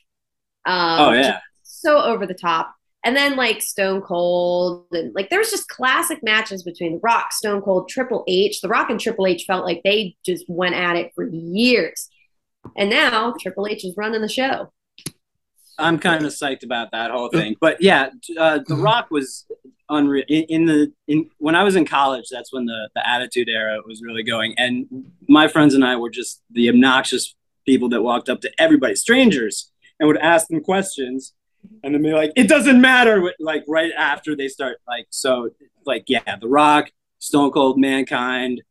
Um, oh yeah. so over the top. And then like Stone Cold and like there was just classic matches between The Rock, Stone Cold, Triple H. The Rock and Triple H felt like they just went at it for years. And now Triple H is running the show. I'm kind of psyched about that whole thing. But yeah, uh, The Rock was unreal in, in the in when I was in college. That's when the the Attitude Era was really going, and my friends and I were just the obnoxious people that walked up to everybody, strangers, and would ask them questions, and then be like, "It doesn't matter." Like right after they start, like so, like yeah, The Rock, Stone Cold, Mankind.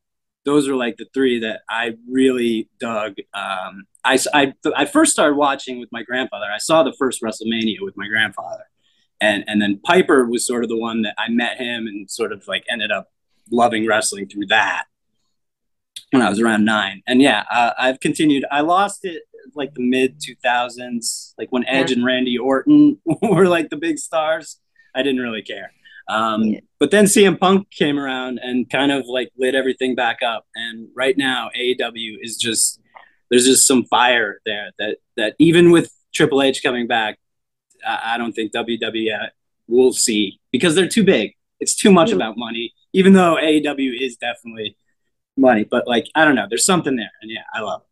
Those are like the three that I really dug. Um, I, I, I first started watching with my grandfather. I saw the first WrestleMania with my grandfather. And, and then Piper was sort of the one that I met him and sort of like ended up loving wrestling through that when I was around nine. And yeah, uh, I've continued. I lost it like the mid 2000s, like when Edge and Randy Orton <laughs> were like the big stars. I didn't really care. Um, Yeah. But then CM Punk came around and kind of like lit everything back up. And right now, AEW is just there's just some fire there that that even with Triple H coming back, I, I don't think WWE will see because they're too big. It's too much Mhm. about money, even though AEW is definitely money. But like I don't know, there's something there, and yeah, I love it.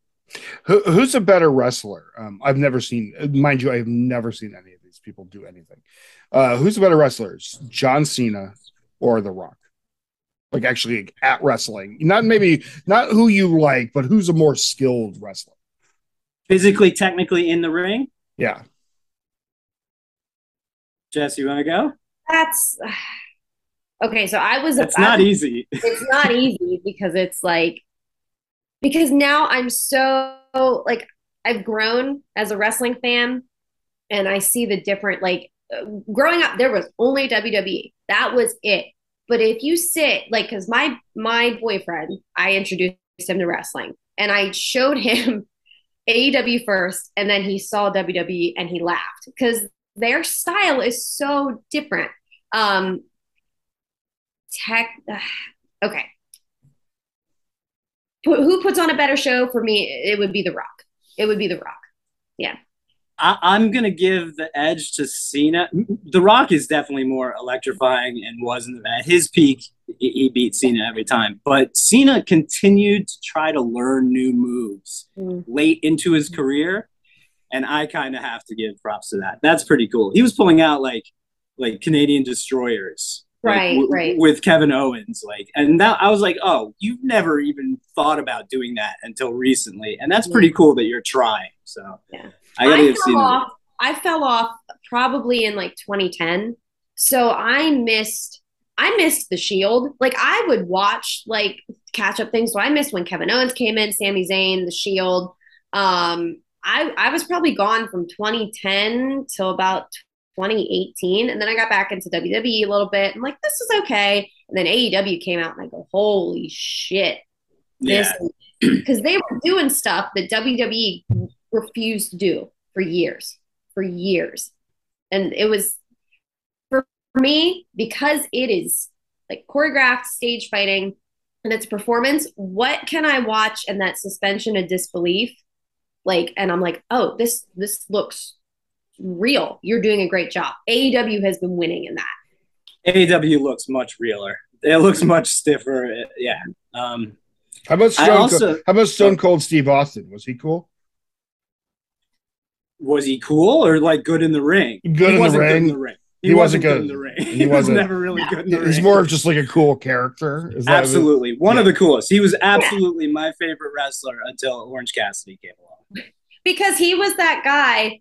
Who, who's a better wrestler? Um, I've never seen, mind you, I have never seen any of these people do anything. Uh, who's a better wrestler, John Cena or The Rock? Like actually at wrestling, not maybe not who you like, but who's a more skilled wrestler? Physically, technically in the ring. Yeah, Jess, you want to go? That's okay. So I was It's not was- easy. it's not <laughs> easy because it's like because now I'm so like I've grown as a wrestling fan and I see the different like uh, growing up there was only WWE that was it but if you sit like cuz my my boyfriend I introduced him to wrestling and I showed him <laughs> AEW first and then he saw WWE and he laughed cuz their style is so different um tech <sighs> okay Who- who puts on a better show for me it would be the rock it would be the rock I, I'm gonna give the edge to Cena. The Rock is definitely more electrifying and wasn't at his peak. He he beat Cena every time, but Cena continued to try to learn new moves Mm. late into his career, and I kind of have to give props to that. That's pretty cool. He was pulling out like like Canadian destroyers, like, Right, w- right. with Kevin Owens, like, and that I was like, oh, you've never even thought about doing that until recently, and that's pretty cool that you're trying. So Yeah. I gotta I give fell off. I fell off probably in like 2010. So I missed. I missed the Shield. Like I would watch like catch up things. So I missed when Kevin Owens came in, Sami Zayn, the Shield. Um, I I was probably gone from 2010 till about 2018, and then I got back into WWE a little bit. I'm like, this is okay. And then AEW came out, and I go, holy shit, Yeah. because they were doing stuff that WWE refused to do for years, for years. And it was for me because it is like choreographed stage fighting and it's performance. What can I watch and that suspension of disbelief? Like, and I'm like, oh, this this looks real. You're doing a great job. AEW has been winning in that. AEW looks much realer. It looks much stiffer. It- yeah. Um, how about Stone? also- Cold, how about Stone Cold Steve Austin? Was he cool? was he cool or like good in the ring? Good in the ring. Good in the ring. He wasn't good. in the ring. He He, was wasn't. never really good in the ring. He's more of just like a cool character. Is that absolutely one of the coolest. He was absolutely my favorite wrestler until Orange Cassidy came along. because he was that guy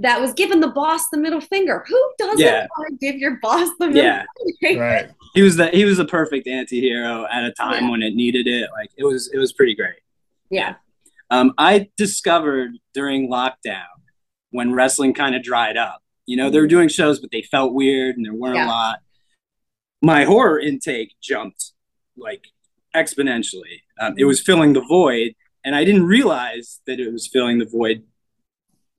that was giving the boss the middle finger. Who doesn't Yeah. want to give your boss the middle Yeah. finger? Right. <laughs> he was the he was the perfect anti-hero at a time Yeah. when it needed it. Like it was it was pretty great. Yeah. Um, I discovered during lockdown when wrestling kind of dried up. You know, they were doing shows, but they felt weird and there weren't Yeah. a lot. My horror intake jumped like exponentially. Um, it was filling the void, and I didn't realize that it was filling the void.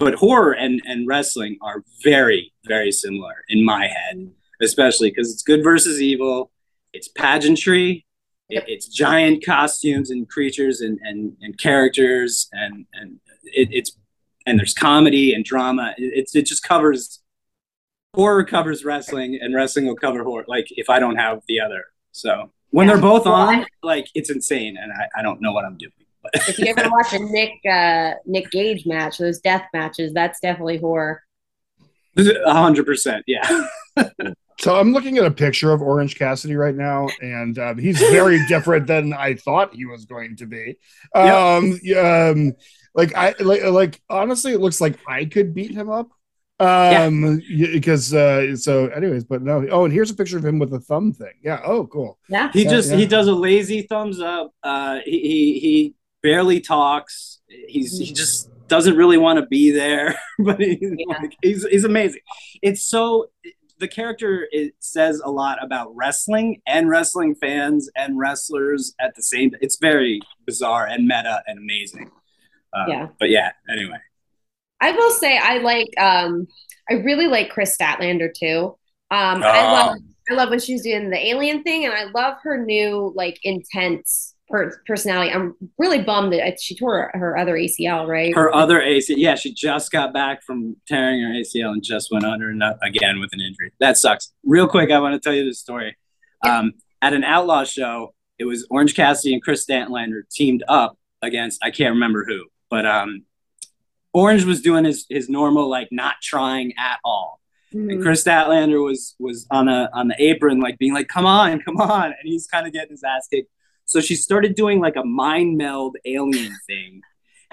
But horror and, and wrestling are very, very similar in my head, especially because it's good versus evil, it's pageantry, it, it's giant costumes and creatures and, and, and characters, and, and it, it's and there's comedy and drama. It, it's it just covers horror covers wrestling, and wrestling will cover horror. Like if I don't have the other, so when Yeah. they're both on, like it's insane, and I, I don't know what I'm doing. But If you ever watch a Nick uh, Nick Gage match, those death matches, that's definitely horror. a hundred percent, yeah. So I'm looking at a picture of Orange Cassidy right now, and um, he's very <laughs> different than I thought he was going to be. Um, um, like I like like honestly, it looks like I could beat him up. Um, because uh, so anyways, but no. Oh, and here's a picture of him with a thumb thing. Yeah. Oh, cool. Yeah. He Yeah, just yeah. he does a lazy thumbs up. Uh, he, he he barely talks. He's he just doesn't really want to be there, <laughs> but he's, Yeah. like, he's he's amazing. It's so the character it says a lot about wrestling and wrestling fans and wrestlers at the same. It's very bizarre and meta and amazing. Uh, Yeah. But yeah. Anyway. I will say I like um I really like Kris Statlander too. Um I love I love when she's doing the alien thing and I love her new like intense per- personality. I'm really bummed that she tore her other ACL, right? Her other ACL, yeah, she just got back from tearing her ACL and just went under again with an injury. That sucks. Real quick, I want to tell you this story. Um, at an outlaw show, it was Orange Cassidy and Kris Statlander teamed up against I can't remember who, but um, Orange was doing his his normal like not trying at all, and Mhm. Kris Statlander was was on a on the apron like being like come on come on, and he's kind of getting his ass kicked. So she started doing like a mind meld alien <laughs> thing.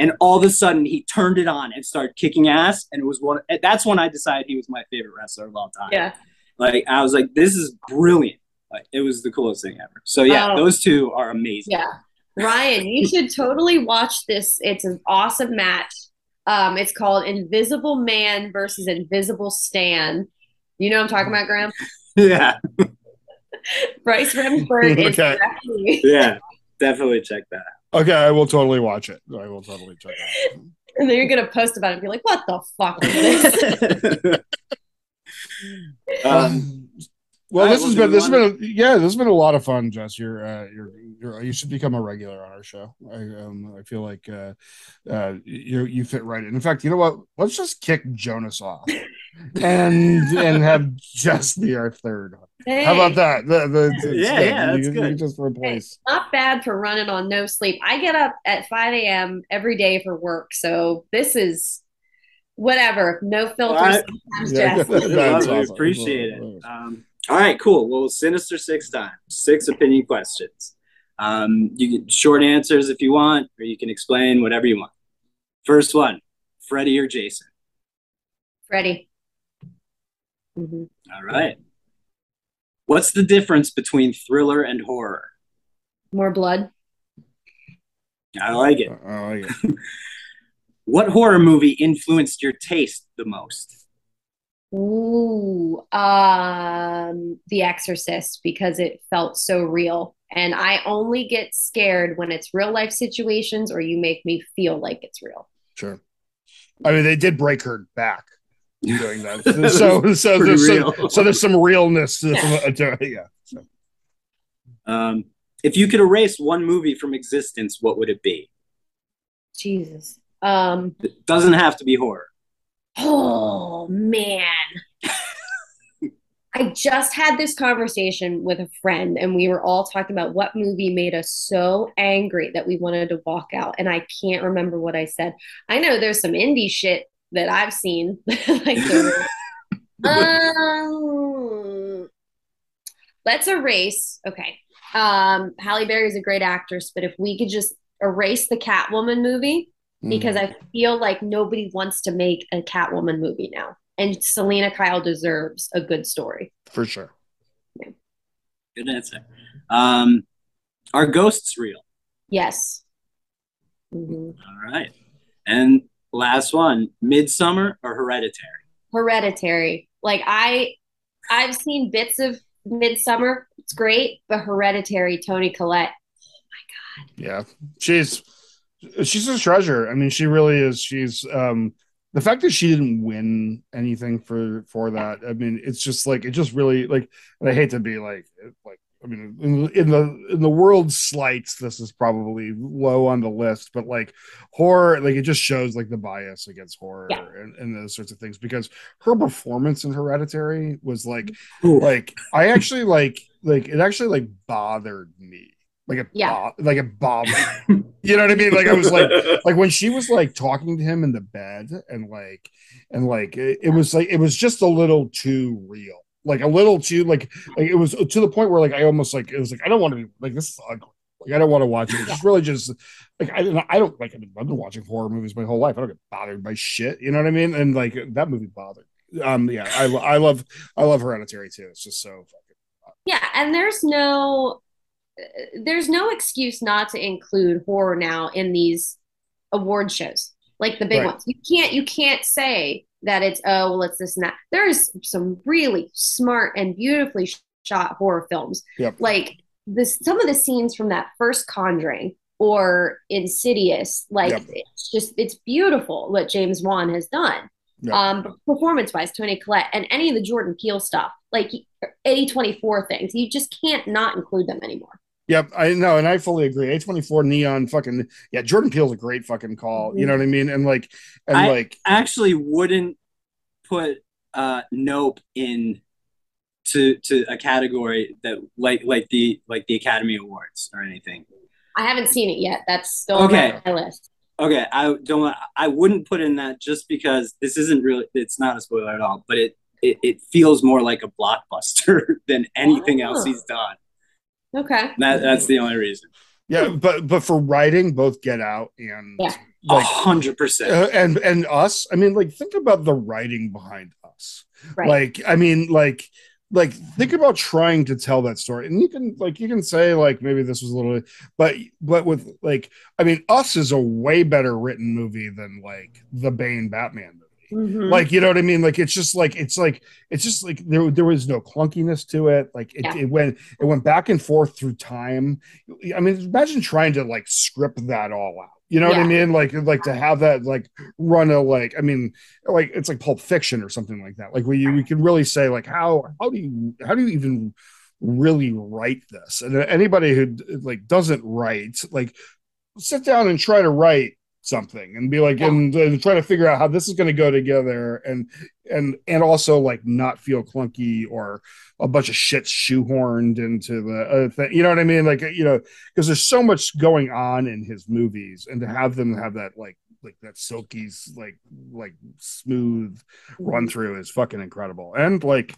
And all of a sudden, he turned it on and started kicking ass. And it was one. That's when I decided he was my favorite wrestler of all time. Yeah. Like I was like, this is brilliant. Like it was the coolest thing ever. So yeah, Oh. those two are amazing. Yeah. Ryan, you should totally watch this. It's an awesome match. Um, it's called Invisible Man versus Invisible Stan. You know what I'm talking about, Graham? <laughs> Yeah, <laughs> Bryce Remsburg is Okay. referee. <laughs> yeah, definitely check that. Okay, I will totally watch it. I will totally check it. <laughs> And then you're gonna post about it and be like, what the fuck is this? um, Um, well, all right, this has been do this has been a, yeah, this has been a lot of fun, Jess. You're uh, you're you're you should become a regular on our show. I um I feel like uh, uh you you fit right in. In fact, you know what? Let's just kick Jonas off <laughs> and and have Jess be our third. How about that? The, the, it's Yeah, good. yeah, that's you, you good. can just replace. Not bad for running on no sleep. I get up at 5 a.m. every day for work, so this is whatever. No filters. All right. sometimes, Yeah, Jess. That's awesome. Appreciate it. Um, all right, cool. Well, Sinister Six time, six opinion questions. Um, you get short answers if you want, or you can explain whatever you want. First one, Freddy or Jason? Freddie. hmm All right. What's the difference between thriller and horror? More blood. I like it. I like it. <laughs> What horror movie influenced your taste the most? Ooh, um, The Exorcist because it felt so real. And I only get scared when it's real life situations or you make me feel like it's real. Sure. I mean, they did break her back doing that. <laughs> That so, so there's some, so there's some realness to, to. Yeah. So. <laughs> Um, if you could erase one movie from existence, what would it be? Jesus. Um, It doesn't have to be horror. oh man. I just had this conversation with a friend, and we were all talking about what movie made us so angry that we wanted to walk out. And I can't remember what I said. I know there's some indie shit that I've seen. <laughs> like um, let's erase. Okay. Um, Halle Berry is a great actress, but if we could just erase the Catwoman movie, because I feel like nobody wants to make a Catwoman movie now. And Selina Kyle deserves a good story. for sure. Good answer. Um, are ghosts real? Yes. Mhm. All right. And last one, Midsommar or Hereditary? Hereditary. Like I, I've seen bits of Midsommar. It's great, but Hereditary. Toni Collette. Oh my god. Yeah, she's she's a treasure. I mean, she really is. She's um the fact that she didn't win anything for for that. I mean, it's just like it just really like. And I hate to be like like. I mean, in, in the in the world slights, this is probably low on the list, but like horror, like it just shows like the bias against horror Yeah. and, and those sorts of things. Because her performance in Hereditary was like Ooh. like I actually like like it actually like bothered me. Like a Yeah. bo- like a bothered <laughs> me. You know what I mean? Like I was like <laughs> like when she was like talking to him in the bed and like and like it, it was like it was just a little too real. Like a little too like like it was to the point where like I almost like it was like I don't want to be like this is ugly. Like I don't want to watch it. It's just really just like I don't I don't like I've been watching horror movies my whole life. I don't get bothered by shit. You know what I mean? And like that movie bothered. me. Um yeah, I I love I love Hereditary too. It's just so fucking Yeah, and there's no there's no excuse not to include horror now in these award shows, like the big Right. ones. You can't you can't say that it's oh well it's this and that. There's some really smart and beautifully shot horror films. Yep. Like this some of the scenes from that first Conjuring or Insidious, like Yep. it's just it's beautiful what James Wan has done. Yep. Um, performance wise, Toni Collette and any of the Jordan Peele stuff, like A24 things, you just can't not include them anymore. Yep, I know, and I fully agree. A24 neon fucking yeah, Jordan Peele's a great fucking call. You know what I mean? And like and I- like actually wouldn't put uh Nope in to to a category that like like the like the Academy Awards or anything. I haven't seen it yet. That's still Okay. on my list. Okay, I don't I wouldn't put in that just because this isn't really it's not a spoiler at all, but it it, it feels more like a blockbuster <laughs> than anything else Oh. he's done. Okay. That that's the only reason. yeah, but but for writing, both Get Out and Yeah. A like hundred percent. uh, and and us. I mean, like think about the writing behind us. Right. Like, I mean, like like think about trying to tell that story and you can like you can say like maybe this was a little but but with like i mean us is a way better written movie than like the bane batman movie Mhm. like you know what i mean? Like it's just like it's like it's just like there, there was no clunkiness to it. Like it, Yeah. it went it went back and forth through time. I mean imagine trying to like script that all out. You know what i mean? Like like to have that like run a like i mean like it's like pulp fiction or something like that. Like we we can really say like how how do you how do you even really write this? And anybody who like doesn't write like sit down and try to write something and be like Yeah. and, and try to figure out how this is going to go together and and and also like not feel clunky or a bunch of shit shoehorned into the uh, thing. You know what I mean? Like you know, because there's so much going on in his movies, and to have them have that like like that silky's like like smooth run through is fucking incredible. And like,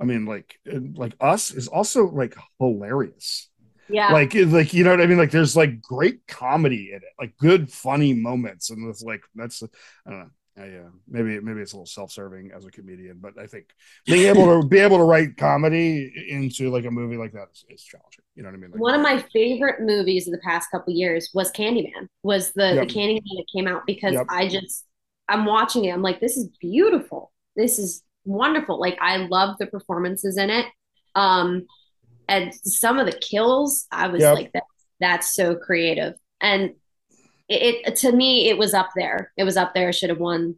I mean, like like us is also like hilarious yeah. like like you know what i mean like there's like great comedy in it like good funny moments and it's like that's i don't know uh, maybe maybe it's a little self-serving as a comedian but i think being able to be able to write comedy into like a movie like that is, is challenging you know what i mean like, One of my favorite movies of the past couple years was Candyman. Was the Yep. the Candyman that came out because Yep. I just I'm watching it. I'm like, this is beautiful. This is wonderful. Like I love the performances in it. Um, and some of the kills, I was Yep. like, that that's so creative. And it, it to me, it was up there. It was up there. Should have won.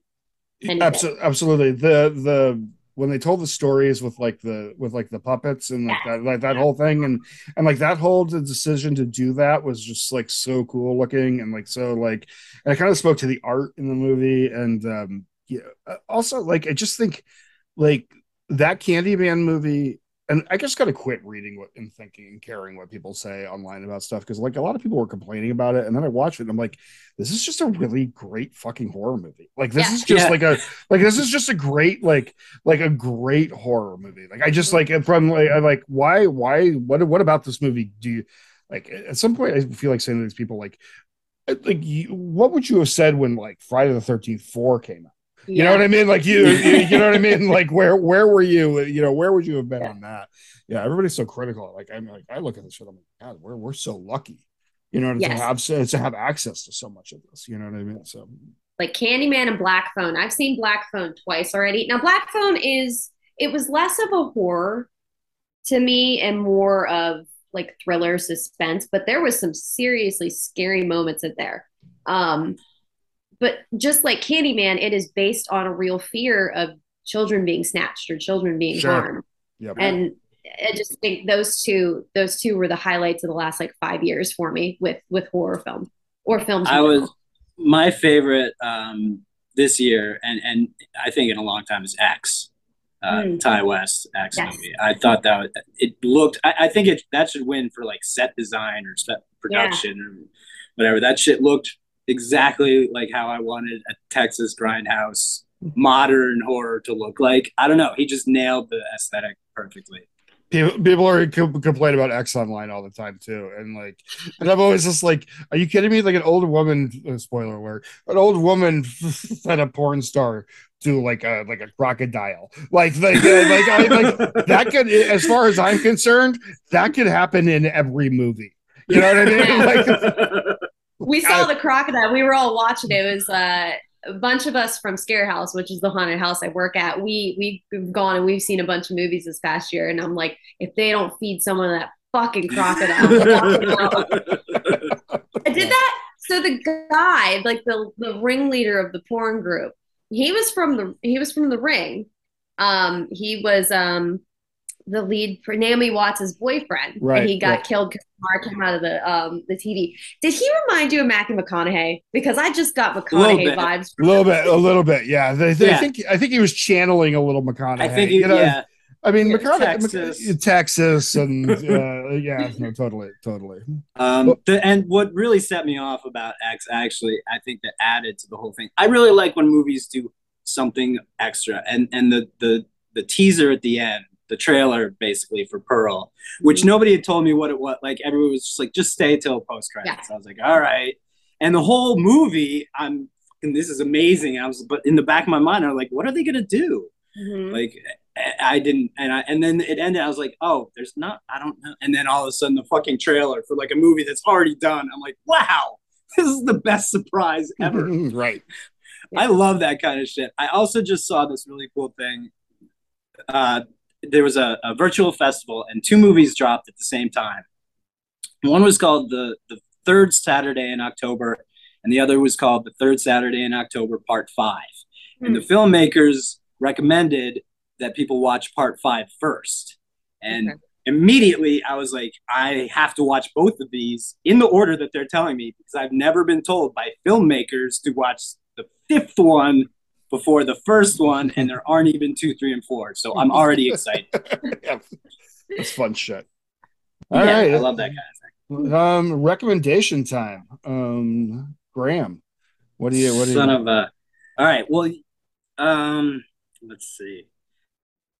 Absolutely, absolutely. The the when they told the stories with like the with like the puppets and like that like that whole thing and and like that whole decision to do that was just like so cool looking and like so like and it kind of spoke to the art in the movie and um yeah uh, also like I just think like that Candyman movie and I just got to quit reading what and thinking and caring what people say online about stuff because like a lot of people were complaining about it and then I watched it and I'm like this is just a really great fucking horror movie like this Yeah. is just Yeah. like a like this is just a great like like a great horror movie like i just like from like i like why why what what about this movie do you like at some point i feel like saying to these people like uh, like you, what would you have said when like friday the 13th 4 came out You know what I mean? Like you, you, you know what I mean? <laughs> Like where where were you? You know, where would you have been Yeah. on that? Yeah, everybody's so critical. Like I'm like I look at this shit. I'm like, God, we're we're so lucky. You know, to Yes. have to have access to so much of this. You know what I mean? So like Candyman and Black Phone. I've seen Black Phone twice already. Now, Black Phone is it was less of a horror to me and more of like thriller suspense, but there was some seriously scary moments in there. Um, but just like Candyman, it is based on a real fear of children being snatched or children being Sure. harmed. Yep. And I just think those two those two were the highlights of the last like five years for me with with horror film or films. I was general. my favorite um, this year, and and I think in a long time is X, uh, Mm. Ti West X Yes. movie. I thought that was, it looked. I, I think it that should win for like set design or set production or whatever. That shit looked exactly like how I wanted a Texas grindhouse modern horror to look like. I don't know. He just nailed the aesthetic perfectly. people, people are co- complain about X online all the time too, and like, and I'm always just like, are you kidding me? Like an old woman, uh, spoiler alert, an old woman had a porn star do like a like a crocodile, like like uh, like I like that could, as far as I'm concerned, that could happen in every movie. You know what I mean? Like, We saw the crocodile. We were all watching it. It was uh, a bunch of us from Scare House, which is the haunted house I work at. We we've gone and we've seen a bunch of movies this past year, and I'm like, if they don't feed someone that fucking crocodile, <laughs> I did that. So the guy, like the the ringleader of the porn group, he was from the he was from the ring. Um, he was um the lead for Naomi Watts' boyfriend, Right, and he got right. killed because Mark came out of the um the TV. Did he remind you of Matthew McConaughey? Because I just got little McConaughey bit. vibes. a little bit, a little bit, yeah. They, they Yeah. think I think he was channeling a little McConaughey. I think you know? yeah. I mean, Yeah, McConaughey, Texas. Texas, Texas and <laughs> uh, yeah, no, totally, totally. Um, the, and what really set me off about X, actually, I think that added to the whole thing. I really like when movies do something extra, and and the the the teaser at the end, the trailer basically for Pearl, which Mhm. nobody had told me what it was. Like everyone was just like, just stay till post credits. I was like, all right. And the whole movie, I'm, and this is amazing. I was, but in the back of my mind, I'm like, what are they gonna do? Mhm. like I- I didn't and I and then it ended I was like oh there's not I don't know and then all of a sudden the fucking trailer for like a movie that's already done I'm like wow <laughs> this is the best surprise <laughs> ever right. I love that kind of shit I also just saw this really cool thing uh there was a, a virtual festival and two movies dropped at the same time one was called the the third Saturday in October and the other was called the third Saturday in October part five and the hmm. filmmakers recommended that people watch part five first. And Okay. immediately I was like, I have to watch both of these in the order that they're telling me because I've never been told by filmmakers to watch the fifth one before the first one, and there aren't even two, three, and four. So I'm already excited. <laughs> yeah. That's fun shit. All yeah, right. I love that kind of thing. Um, recommendation time. Um, Graham, what do you? What do you? Son of a. All right. Well, um, let's see.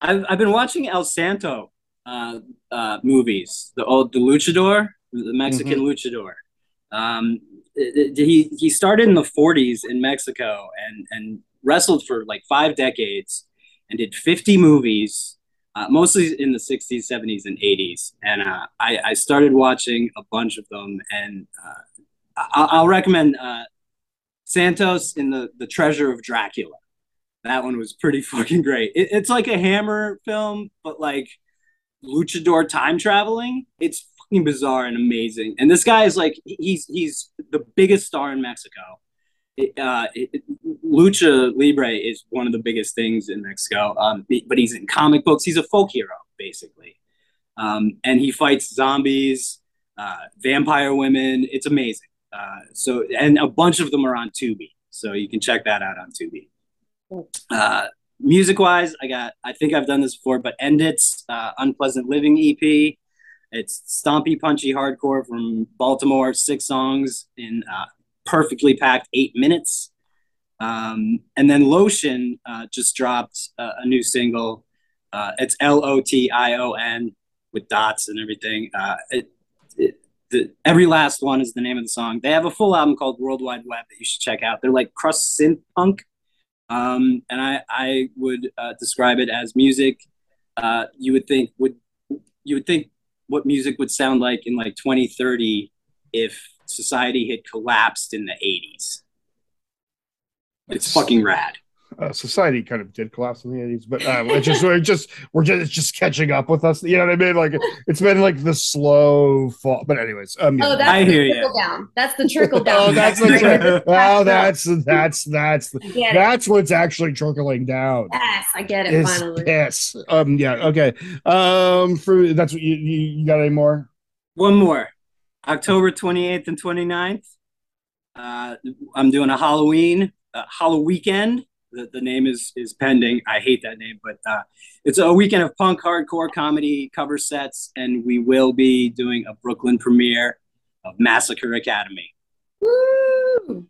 I've I've been watching El Santo uh, uh, movies. The old the Luchador, the Mexican Luchador. Um, it- it- he he started in the 40s in Mexico and and wrestled for like five decades and did 50 movies. Uh, mostly in the 60s, 70s, and 80s, and uh, I, I started watching a bunch of them, and uh, I, I'll recommend uh, Santos in the the Treasure of Dracula. That one was pretty <laughs> fucking great. It, it's like a Hammer film, but like luchador time traveling. It's fucking bizarre and amazing. And this guy is like he's he's the biggest star in Mexico. Uh, Lucha Libre is one of the biggest things in Mexico. Um, but he's in comic books. He's a folk hero basically, um, and he fights zombies, uh, vampire women. It's amazing. Uh, so and a bunch of them are on Tubi, so you can check that out on Tubi. Uh, music wise, I got I think I've done this before, but End It's uh, Unpleasant Living EP. It's stompy, punchy hardcore from Baltimore. Six songs in uh, perfectly packed eight minutes. Um, and then Lotion uh, just dropped uh, a new single. Uh, it's L O T I O N with dots and everything. Uh, it, it, the, every last one is the name of the song. They have a full album called World Wide Web that you should check out. They're like crust synth punk, Um, and I, I would uh, describe it as music. Uh, you would think would you would think what music would sound like in like 2030 if society had collapsed in the 80s. It's fucking rad. uh, society kind of did collapse in the 80s but uh, it's just we're just we're just it's just catching up with us you know what i mean like it's been like the slow fall but anyways um yeah. Oh, that's I the hear ya. trickle down. That's the trickle <laughs> down. oh that's the tri- oh that's that's that's I get it. that's what's actually trickling down Yes, I get it is finally. piss um yeah okay um for that's what you, you you got any more One more. October 28th and 29th. Uh, I'm doing a Halloween, uh, Halloween weekend. The, the name is is pending. I hate that name, but uh, it's a weekend of punk hardcore comedy cover sets, and we will be doing a Brooklyn premiere of Massacre Academy. Woo!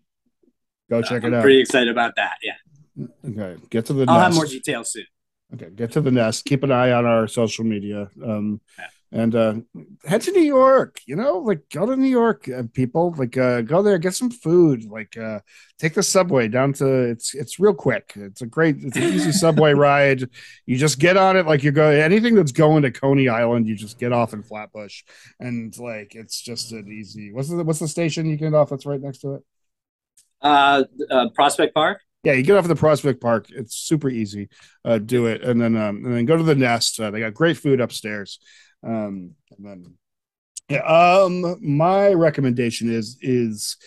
go check I'm it out pretty excited about that. Yeah, okay get to the I'll have more details soon. Okay, get to the nest. Keep an eye on our social media. Um, and uh, head to New York. You know, like go to New York, uh, people. Like uh, go there, get some food. Like uh, take the subway down to. It's it's real quick. It's a great. It's an easy subway <laughs> ride. You just get on it like you go. Anything that's going to Coney Island, you just get off in Flatbush, and like it's just an easy. What's the what's the station you get off? That's right next to it. Uh, uh, Prospect Park. Yeah, you get off at the Prospect Park. It's super easy. Uh, do it, and then um, and then go to the Nest. Uh, they got great food upstairs. Um, and then yeah, um, my recommendation is is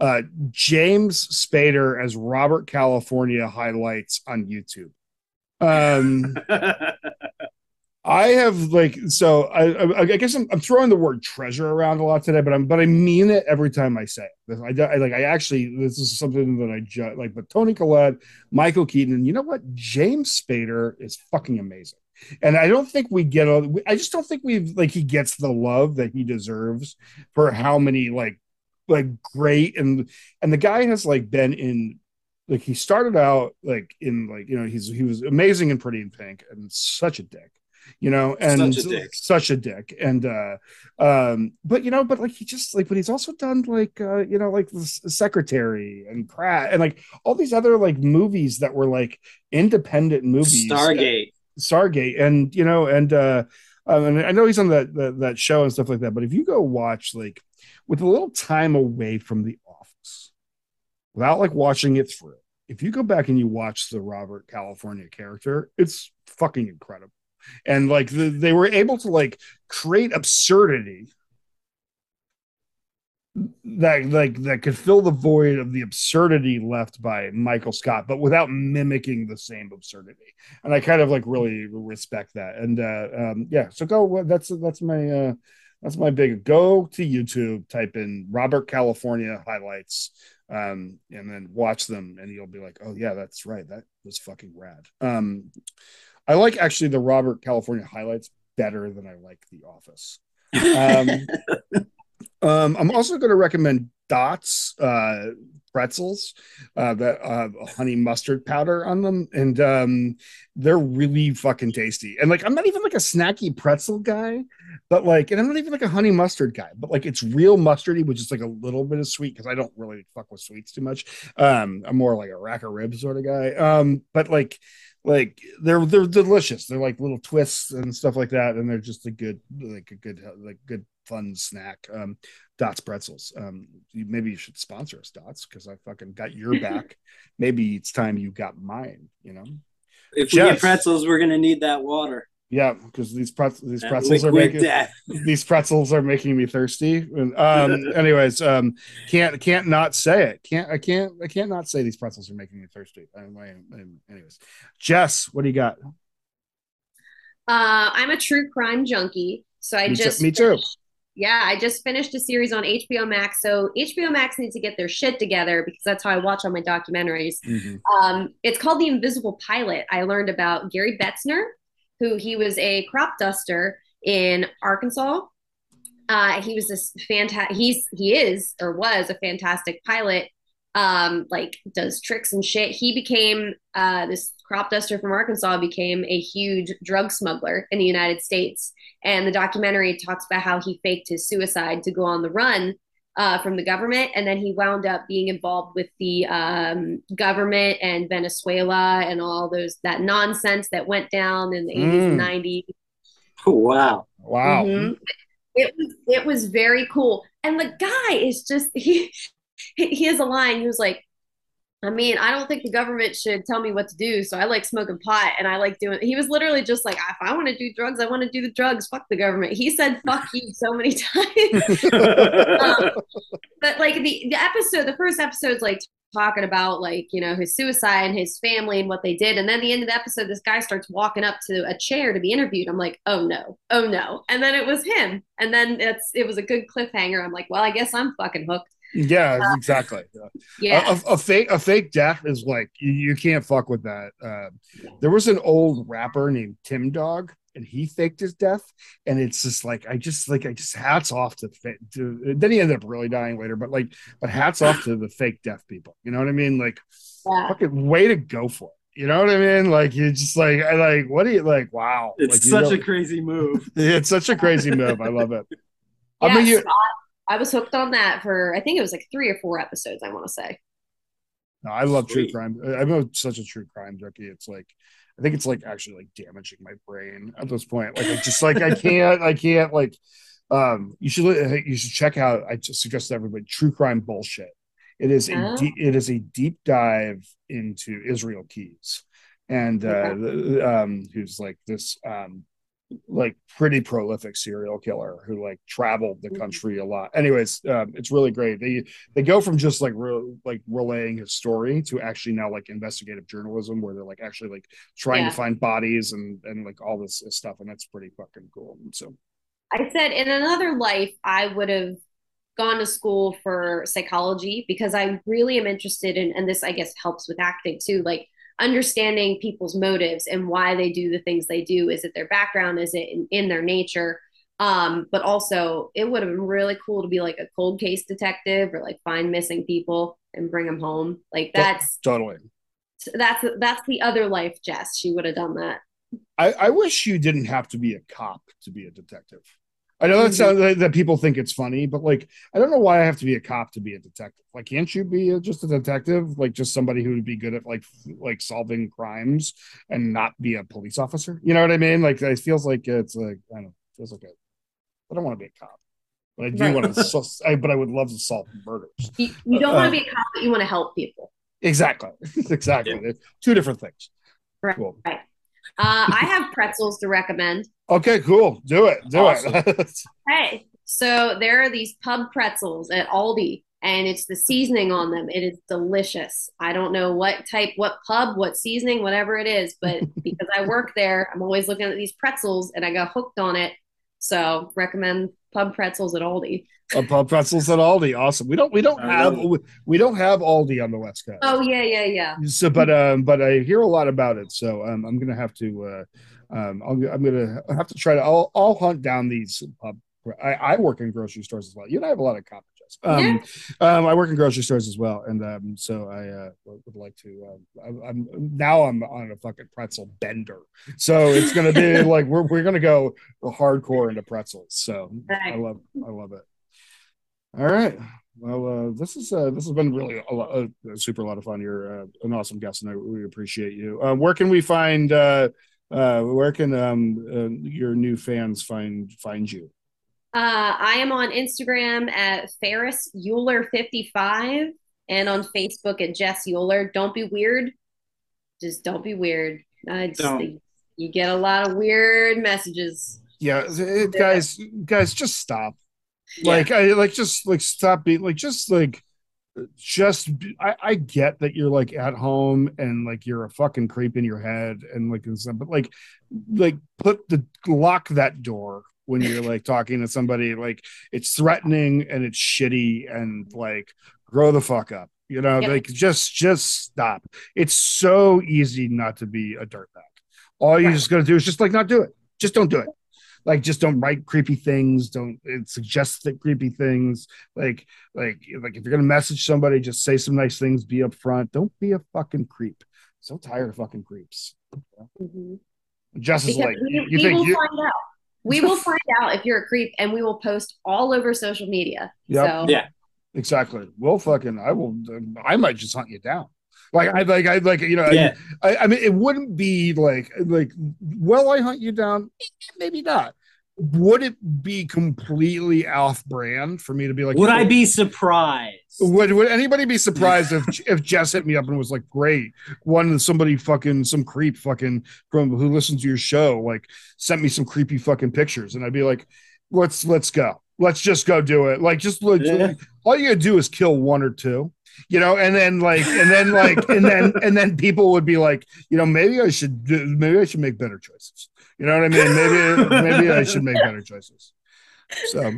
uh James Spader as Robert California highlights on YouTube. Um, I have like so I I, guess I'm, I'm throwing the word treasure around a lot today, but I'm but I mean it every time I say it. I, I like I actually this is something that I ju- like. But Toni Collette, Michael Keaton, and you know what? James Spader is fucking amazing, and I don't think we get all. I just don't think we've like he gets the love that he deserves for how many like like great and and the guy has like been in like he started out like in like you know he's he was amazing and pretty in pink and such a dick you know and Such a dick. such a dick and uh um but you know but like he just like but he's also done like uh you know like the secretary and Pratt and like all these other like movies that were like independent movies Stargate. Stargate, and you know, and uh, um, and I know he's on that, that that show and stuff like that. But if you go watch like with a little time away from The Office, without like watching it through, if you go back and you watch the Robert California character, it's fucking incredible. And like the, they were able to like create absurdity that like that could fill the void of the absurdity left by Michael Scott, but without mimicking the same absurdity. And I kind of like really respect that. And uh, um, yeah, so go. That's that's my uh, that's my big go to YouTube, type in Robert California highlights, um, and then watch them, and you'll be like, oh yeah, that's right, that was fucking rad. Um, I like actually the Robert California highlights better than I like The Office. <laughs> Um, um, I'm also going to recommend Dots uh, pretzels uh, that uh, honey mustard powder on them, and um, they're really fucking tasty. And like, I'm not even like a snacky pretzel guy, but like, and I'm not even like a honey mustard guy, but like, it's real mustardy with just like a little bit of sweet because I don't really fuck with sweets too much. Um, I'm more like a rack of ribs sort of guy. Um, but like, like they're they're delicious. They're like little twists and stuff like that, and they're just a good like a good like good fun snack. Um, Dots pretzels. Um, you, maybe you should sponsor us, Dots, because I fucking got your <laughs> back. maybe it's time you got mine. You know? If we Yes. get pretzels, we're gonna need that water. Yeah, because these pretzels these pretzels are making death. <laughs> these pretzels are making me thirsty. And, um, <laughs> anyways, um, can't can't not say it. Can't I can't I can't not say these pretzels are making me thirsty. Um, I- I- anyways, Jess, what do you got? Uh, I'm a true crime junkie, so I Me too- just me too. Yeah, I just finished a series on HBO Max. So HBO Max needs to get their shit together because that's how I watch all my documentaries. Mhm. Um, it's called The Invisible Pilot. I learned about Gary Betzner, who he was a crop duster in Arkansas. Uh, he was this fantastic. He's he is or was a fantastic pilot. Um, like does tricks and shit. He became uh, this crop duster from Arkansas became a huge drug smuggler in the United States. And the documentary talks about how he faked his suicide to go on the run uh, from the government, and then he wound up being involved with the um, government and Venezuela and all those that nonsense that went down in the eighties Mm. and nineties. Oh, wow. Wow. Mhm. It was it was very cool, and the guy is just he he he has a line. He was like, I mean, I don't think the government should tell me what to do. So I like smoking pot and I like doing. He was literally just like, if I want to do drugs, I want to do the drugs. Fuck the government. He said "fuck you" so many <laughs> times. Um, but like the the episode, the first episode's like talking about like you know his suicide and his family and what they did, and then the end of the episode, this guy starts walking up to a chair to be interviewed. I'm like, oh no, oh no, and then it was him, and then it's it was a good cliffhanger. I'm like, well, I guess I'm fucking hooked. Yeah, exactly. Yeah, A, a, a fake a fake death is like you, you can't fuck with that. Uh, there was an old rapper named Tim Dog, and he faked his death, and it's just like I just like I just hats off to, to then he ended up really dying later, but like but hats off to the fake death people. You know what I mean? Like yeah. fucking way to go for it. You know what I mean? Like you just like I like what do you like? Wow, It's Like, you such a crazy move. <laughs> it's such a crazy move. I love it. I mean, you, so I, I was hooked on that for I think it was like three or four episodes. I want to say. No, I love true crime. I'm such a true crime junkie. It's like I think it's like actually like damaging my brain at this point. Like I just like I <laughs> can't I can't like um you should you should check out I just suggest to everybody true crime bullshit. It is a Oh. deep, it is a deep dive into Israel Keyes and uh Okay. the- um who's like this um like pretty prolific serial killer who like traveled the Mhm. country a lot. Anyways, um, it's really great. They they go from just like re- like relaying his story to actually now like investigative journalism where they're like actually like trying Yeah. to find bodies and and like all this stuff and that's pretty fucking cool. So I said in another life, I would have gone to school for psychology because I really am interested in, and this I guess helps with acting too, like understanding people's motives and why they do the things they do. Is it their background? Is it in, in their nature? Um, but also, it would have been really cool to be like a cold case detective or like find missing people and bring them home. Like that's totally. that's that's the other life, Jess. She would have done that. I, I wish you didn't have to be a cop to be a detective. I know that Mhm. sounds that, that people think it's funny, but like I don't know why I have to be a cop to be a detective. Like, can't you be a, just a detective? Like, just somebody who would be good at like like solving crimes and not be a police officer. You know what I mean? Like, it feels like it's like I don't know, feels like a. I don't want to be a cop, but I do Right. want to. So, I, but I would love to solve murders. You, you don't want Uh, to be a cop, but you want to help people. Exactly, <laughs> exactly. They're Two different things. Right. Cool. Uh, I have pretzels to recommend. Okay, cool. Do it. Do it. Hey, <laughs> so there are these pub pretzels at Aldi, and it's the seasoning on them. It is delicious. I don't know what type, what pub, what seasoning, whatever it is, but <laughs> because I work there, I'm always looking at these pretzels, and I got hooked on it. So recommend pub pretzels at Aldi. Uh, pub pretzels at Aldi. Awesome. We don't we don't have we don't have Aldi on the West Coast. Oh yeah, yeah, yeah. So, but um, but I hear a lot about it. So um, I'm gonna have to uh, um, I'll, I'm gonna have to try to. I'll I'll hunt down these pub. I, I work in grocery stores as well. You and I have a lot of common Um, um, I work in grocery stores as well, and um, so I uh, would like to. Uh, I, I'm now I'm on a fucking pretzel bender. So it's gonna be <laughs> like we're we're gonna go hardcore into pretzels. So I love I love it. All right. Well, uh, this is uh, this has been really a, lot, a super lot of fun. You're uh, an awesome guest, and I we appreciate you. Uh, where can we find? Uh, uh, where can um, uh, your new fans find find you? Uh, I am on Instagram at Ferris Euler 55 and on Facebook at Jess Euler. Don't be weird. Just don't be weird. I just Don't. think you get a lot of weird messages. Yeah, it, guys, guys, just stop. Yeah. Like, I like just like stop being like just like just I, I get that you're like at home and like you're a fucking creep in your head and like and stuff, but like like put the lock that door when you're like talking to somebody like it's threatening and it's shitty and like grow the fuck up you know? Yep. like just just stop. It's so easy not to be a dirtbag. All you Right. just going to do is just like not do it. Just don't do it. Like just don't write creepy things. Don't suggest that creepy things. Like like like if you're gonna message somebody just say some nice things be upfront. Don't be a fucking creep. So tired of fucking creeps. Mhm. Jess is like you we think you find out. We will find out if you're a creep and we will post all over social media. Yep. So Yeah. exactly. We'll fucking. I will. I might just hunt you down. Like I like I like you know. Yeah. I, I mean, it wouldn't be like like. Will I hunt you down? Maybe not. Would it be completely off brand for me to be like? Would yo, I be surprised? Would, would anybody be <laughs> surprised if if Jess hit me up and was like, "Great, one somebody fucking some creep fucking from who listens to your show like sent me some creepy fucking pictures," and I'd be like, "Let's let's go, let's just go do it." Like, just look, Yeah. all you gotta do is kill one or two, you know, and then like, and then like, and then and then people would be like, you know, maybe I should do, maybe I should make better choices. You know what I mean? Maybe <laughs> maybe I should make better choices. So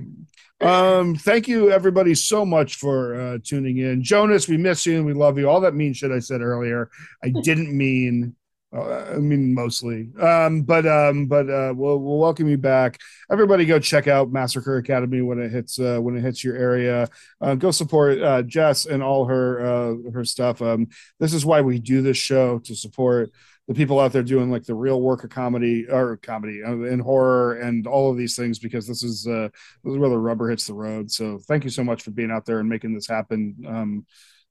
um thank you everybody so much for uh tuning in. Jonas we miss you and we love you. All that mean shit i said earlier i <laughs> didn't mean uh, i mean mostly. Um but um but uh we'll, we'll welcome you back. Everybody go check out massacre academy when it hits uh when it hits your area. Uh, go support uh jess and all her uh her stuff. Um this is why we do this show to support the people out there doing like the real work of comedy or comedy uh, and horror and all of these things because this is uh this is where the rubber hits the road. So thank you so much for being out there and making this happen. Um,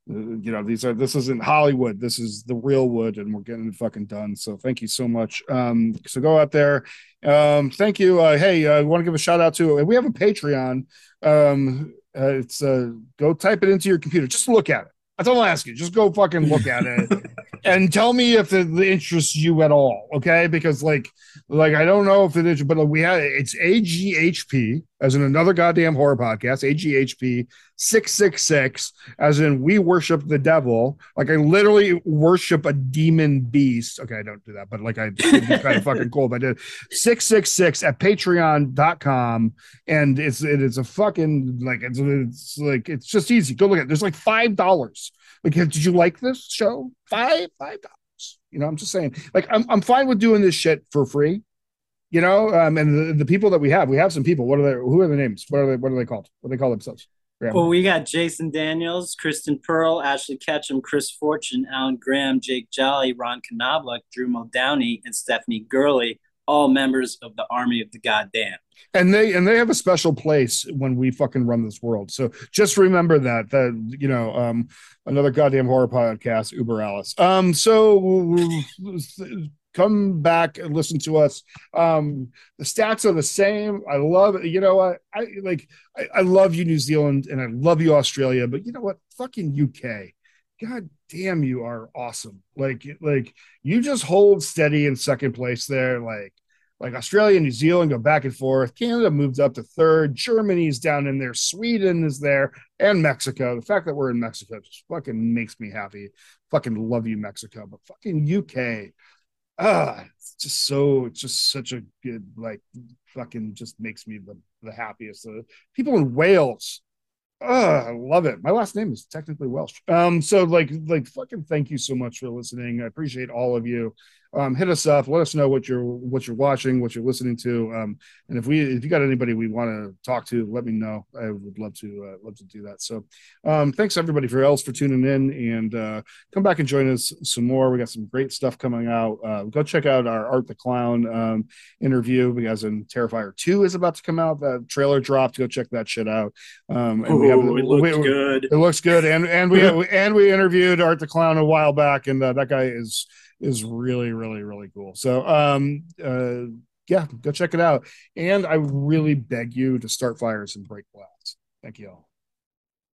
uh, you know, these are this isn't Hollywood. This is the real wood, and we're getting it fucking done. So thank you so much. Um, so go out there. Um, thank you. Uh, hey, I want to give a shout out to. We have a Patreon. Um, uh, it's uh, go type it into your computer. Just look at it. I ask you. Just go fucking look at it and tell me if it interests you at all. Okay, because like, like I don't know if it is, but we had it's AGHP as in another goddamn horror podcast. AGHP six six six as in we worship the devil. Like I literally worship a demon beast. Okay, I don't do that, but like I <laughs> it'd be kind of fucking cool if I did. Six six six at Patreon.com, and it's it is a fucking like it's it's like it's just easy. Go look at. It. There's like five dollars. Like, did you like this show? Five five dollars. You know, I'm just saying. Like, I'm I'm fine with doing this shit for free. You know, um, and the, the people that we have, we have some people. What are they? Who are the names? What are they? What are they called? What do they call themselves? Graham. Well, we got Jason Daniels, Kristen Pearl, Ashley Ketchum, Chris Fortune, Alan Graham, Jake Jolly, Ron Knobloch, Drew Muldowney, and Stephanie Gurley, all members of the Army of the Goddamn. and they and they have a special place when we fucking run this world. So just remember that that you know um another goddamn horror podcast, Uber Alice. Um, so come back and listen to us. Um, the stats are the same. I love it. You know what? I like. I, I love you, New Zealand, and I love you, Australia. But you know what? Fucking UK. God damn, you are awesome. Like, like you just hold steady in second place there. Like, like Australia and New Zealand go back and forth. Canada moved up to third. Germany's down in there. Sweden is there, and Mexico. The fact that we're in Mexico just fucking makes me happy. Fucking love you, Mexico. But fucking UK, ah, it's just so, it's just such a good, like, fucking just makes me the, the happiest. Uh, people in Wales, Oh, I love it. My last name is technically Welsh. Um, so like, like, fucking thank you so much for listening. I appreciate all of you. Um, hit us up. Let us know what you're what you're watching, what you're listening to. Um, and if we if you got anybody we want to talk to, let me know. I would love to uh, love to do that. So, um, thanks everybody for else for tuning in and uh, come back and join us some more. We got some great stuff coming out. Uh, go check out our Art the Clown um, interview because in Terrifier Two is about to come out. That trailer dropped. Go check that shit out. Um, and we have it looks we- good. it looks good, and and <laughs> we and we interviewed Art the Clown a while back, and uh, that guy is is really really really cool. So um uh yeah, go check it out, and I really beg you to start fires and break glass. Thank you all.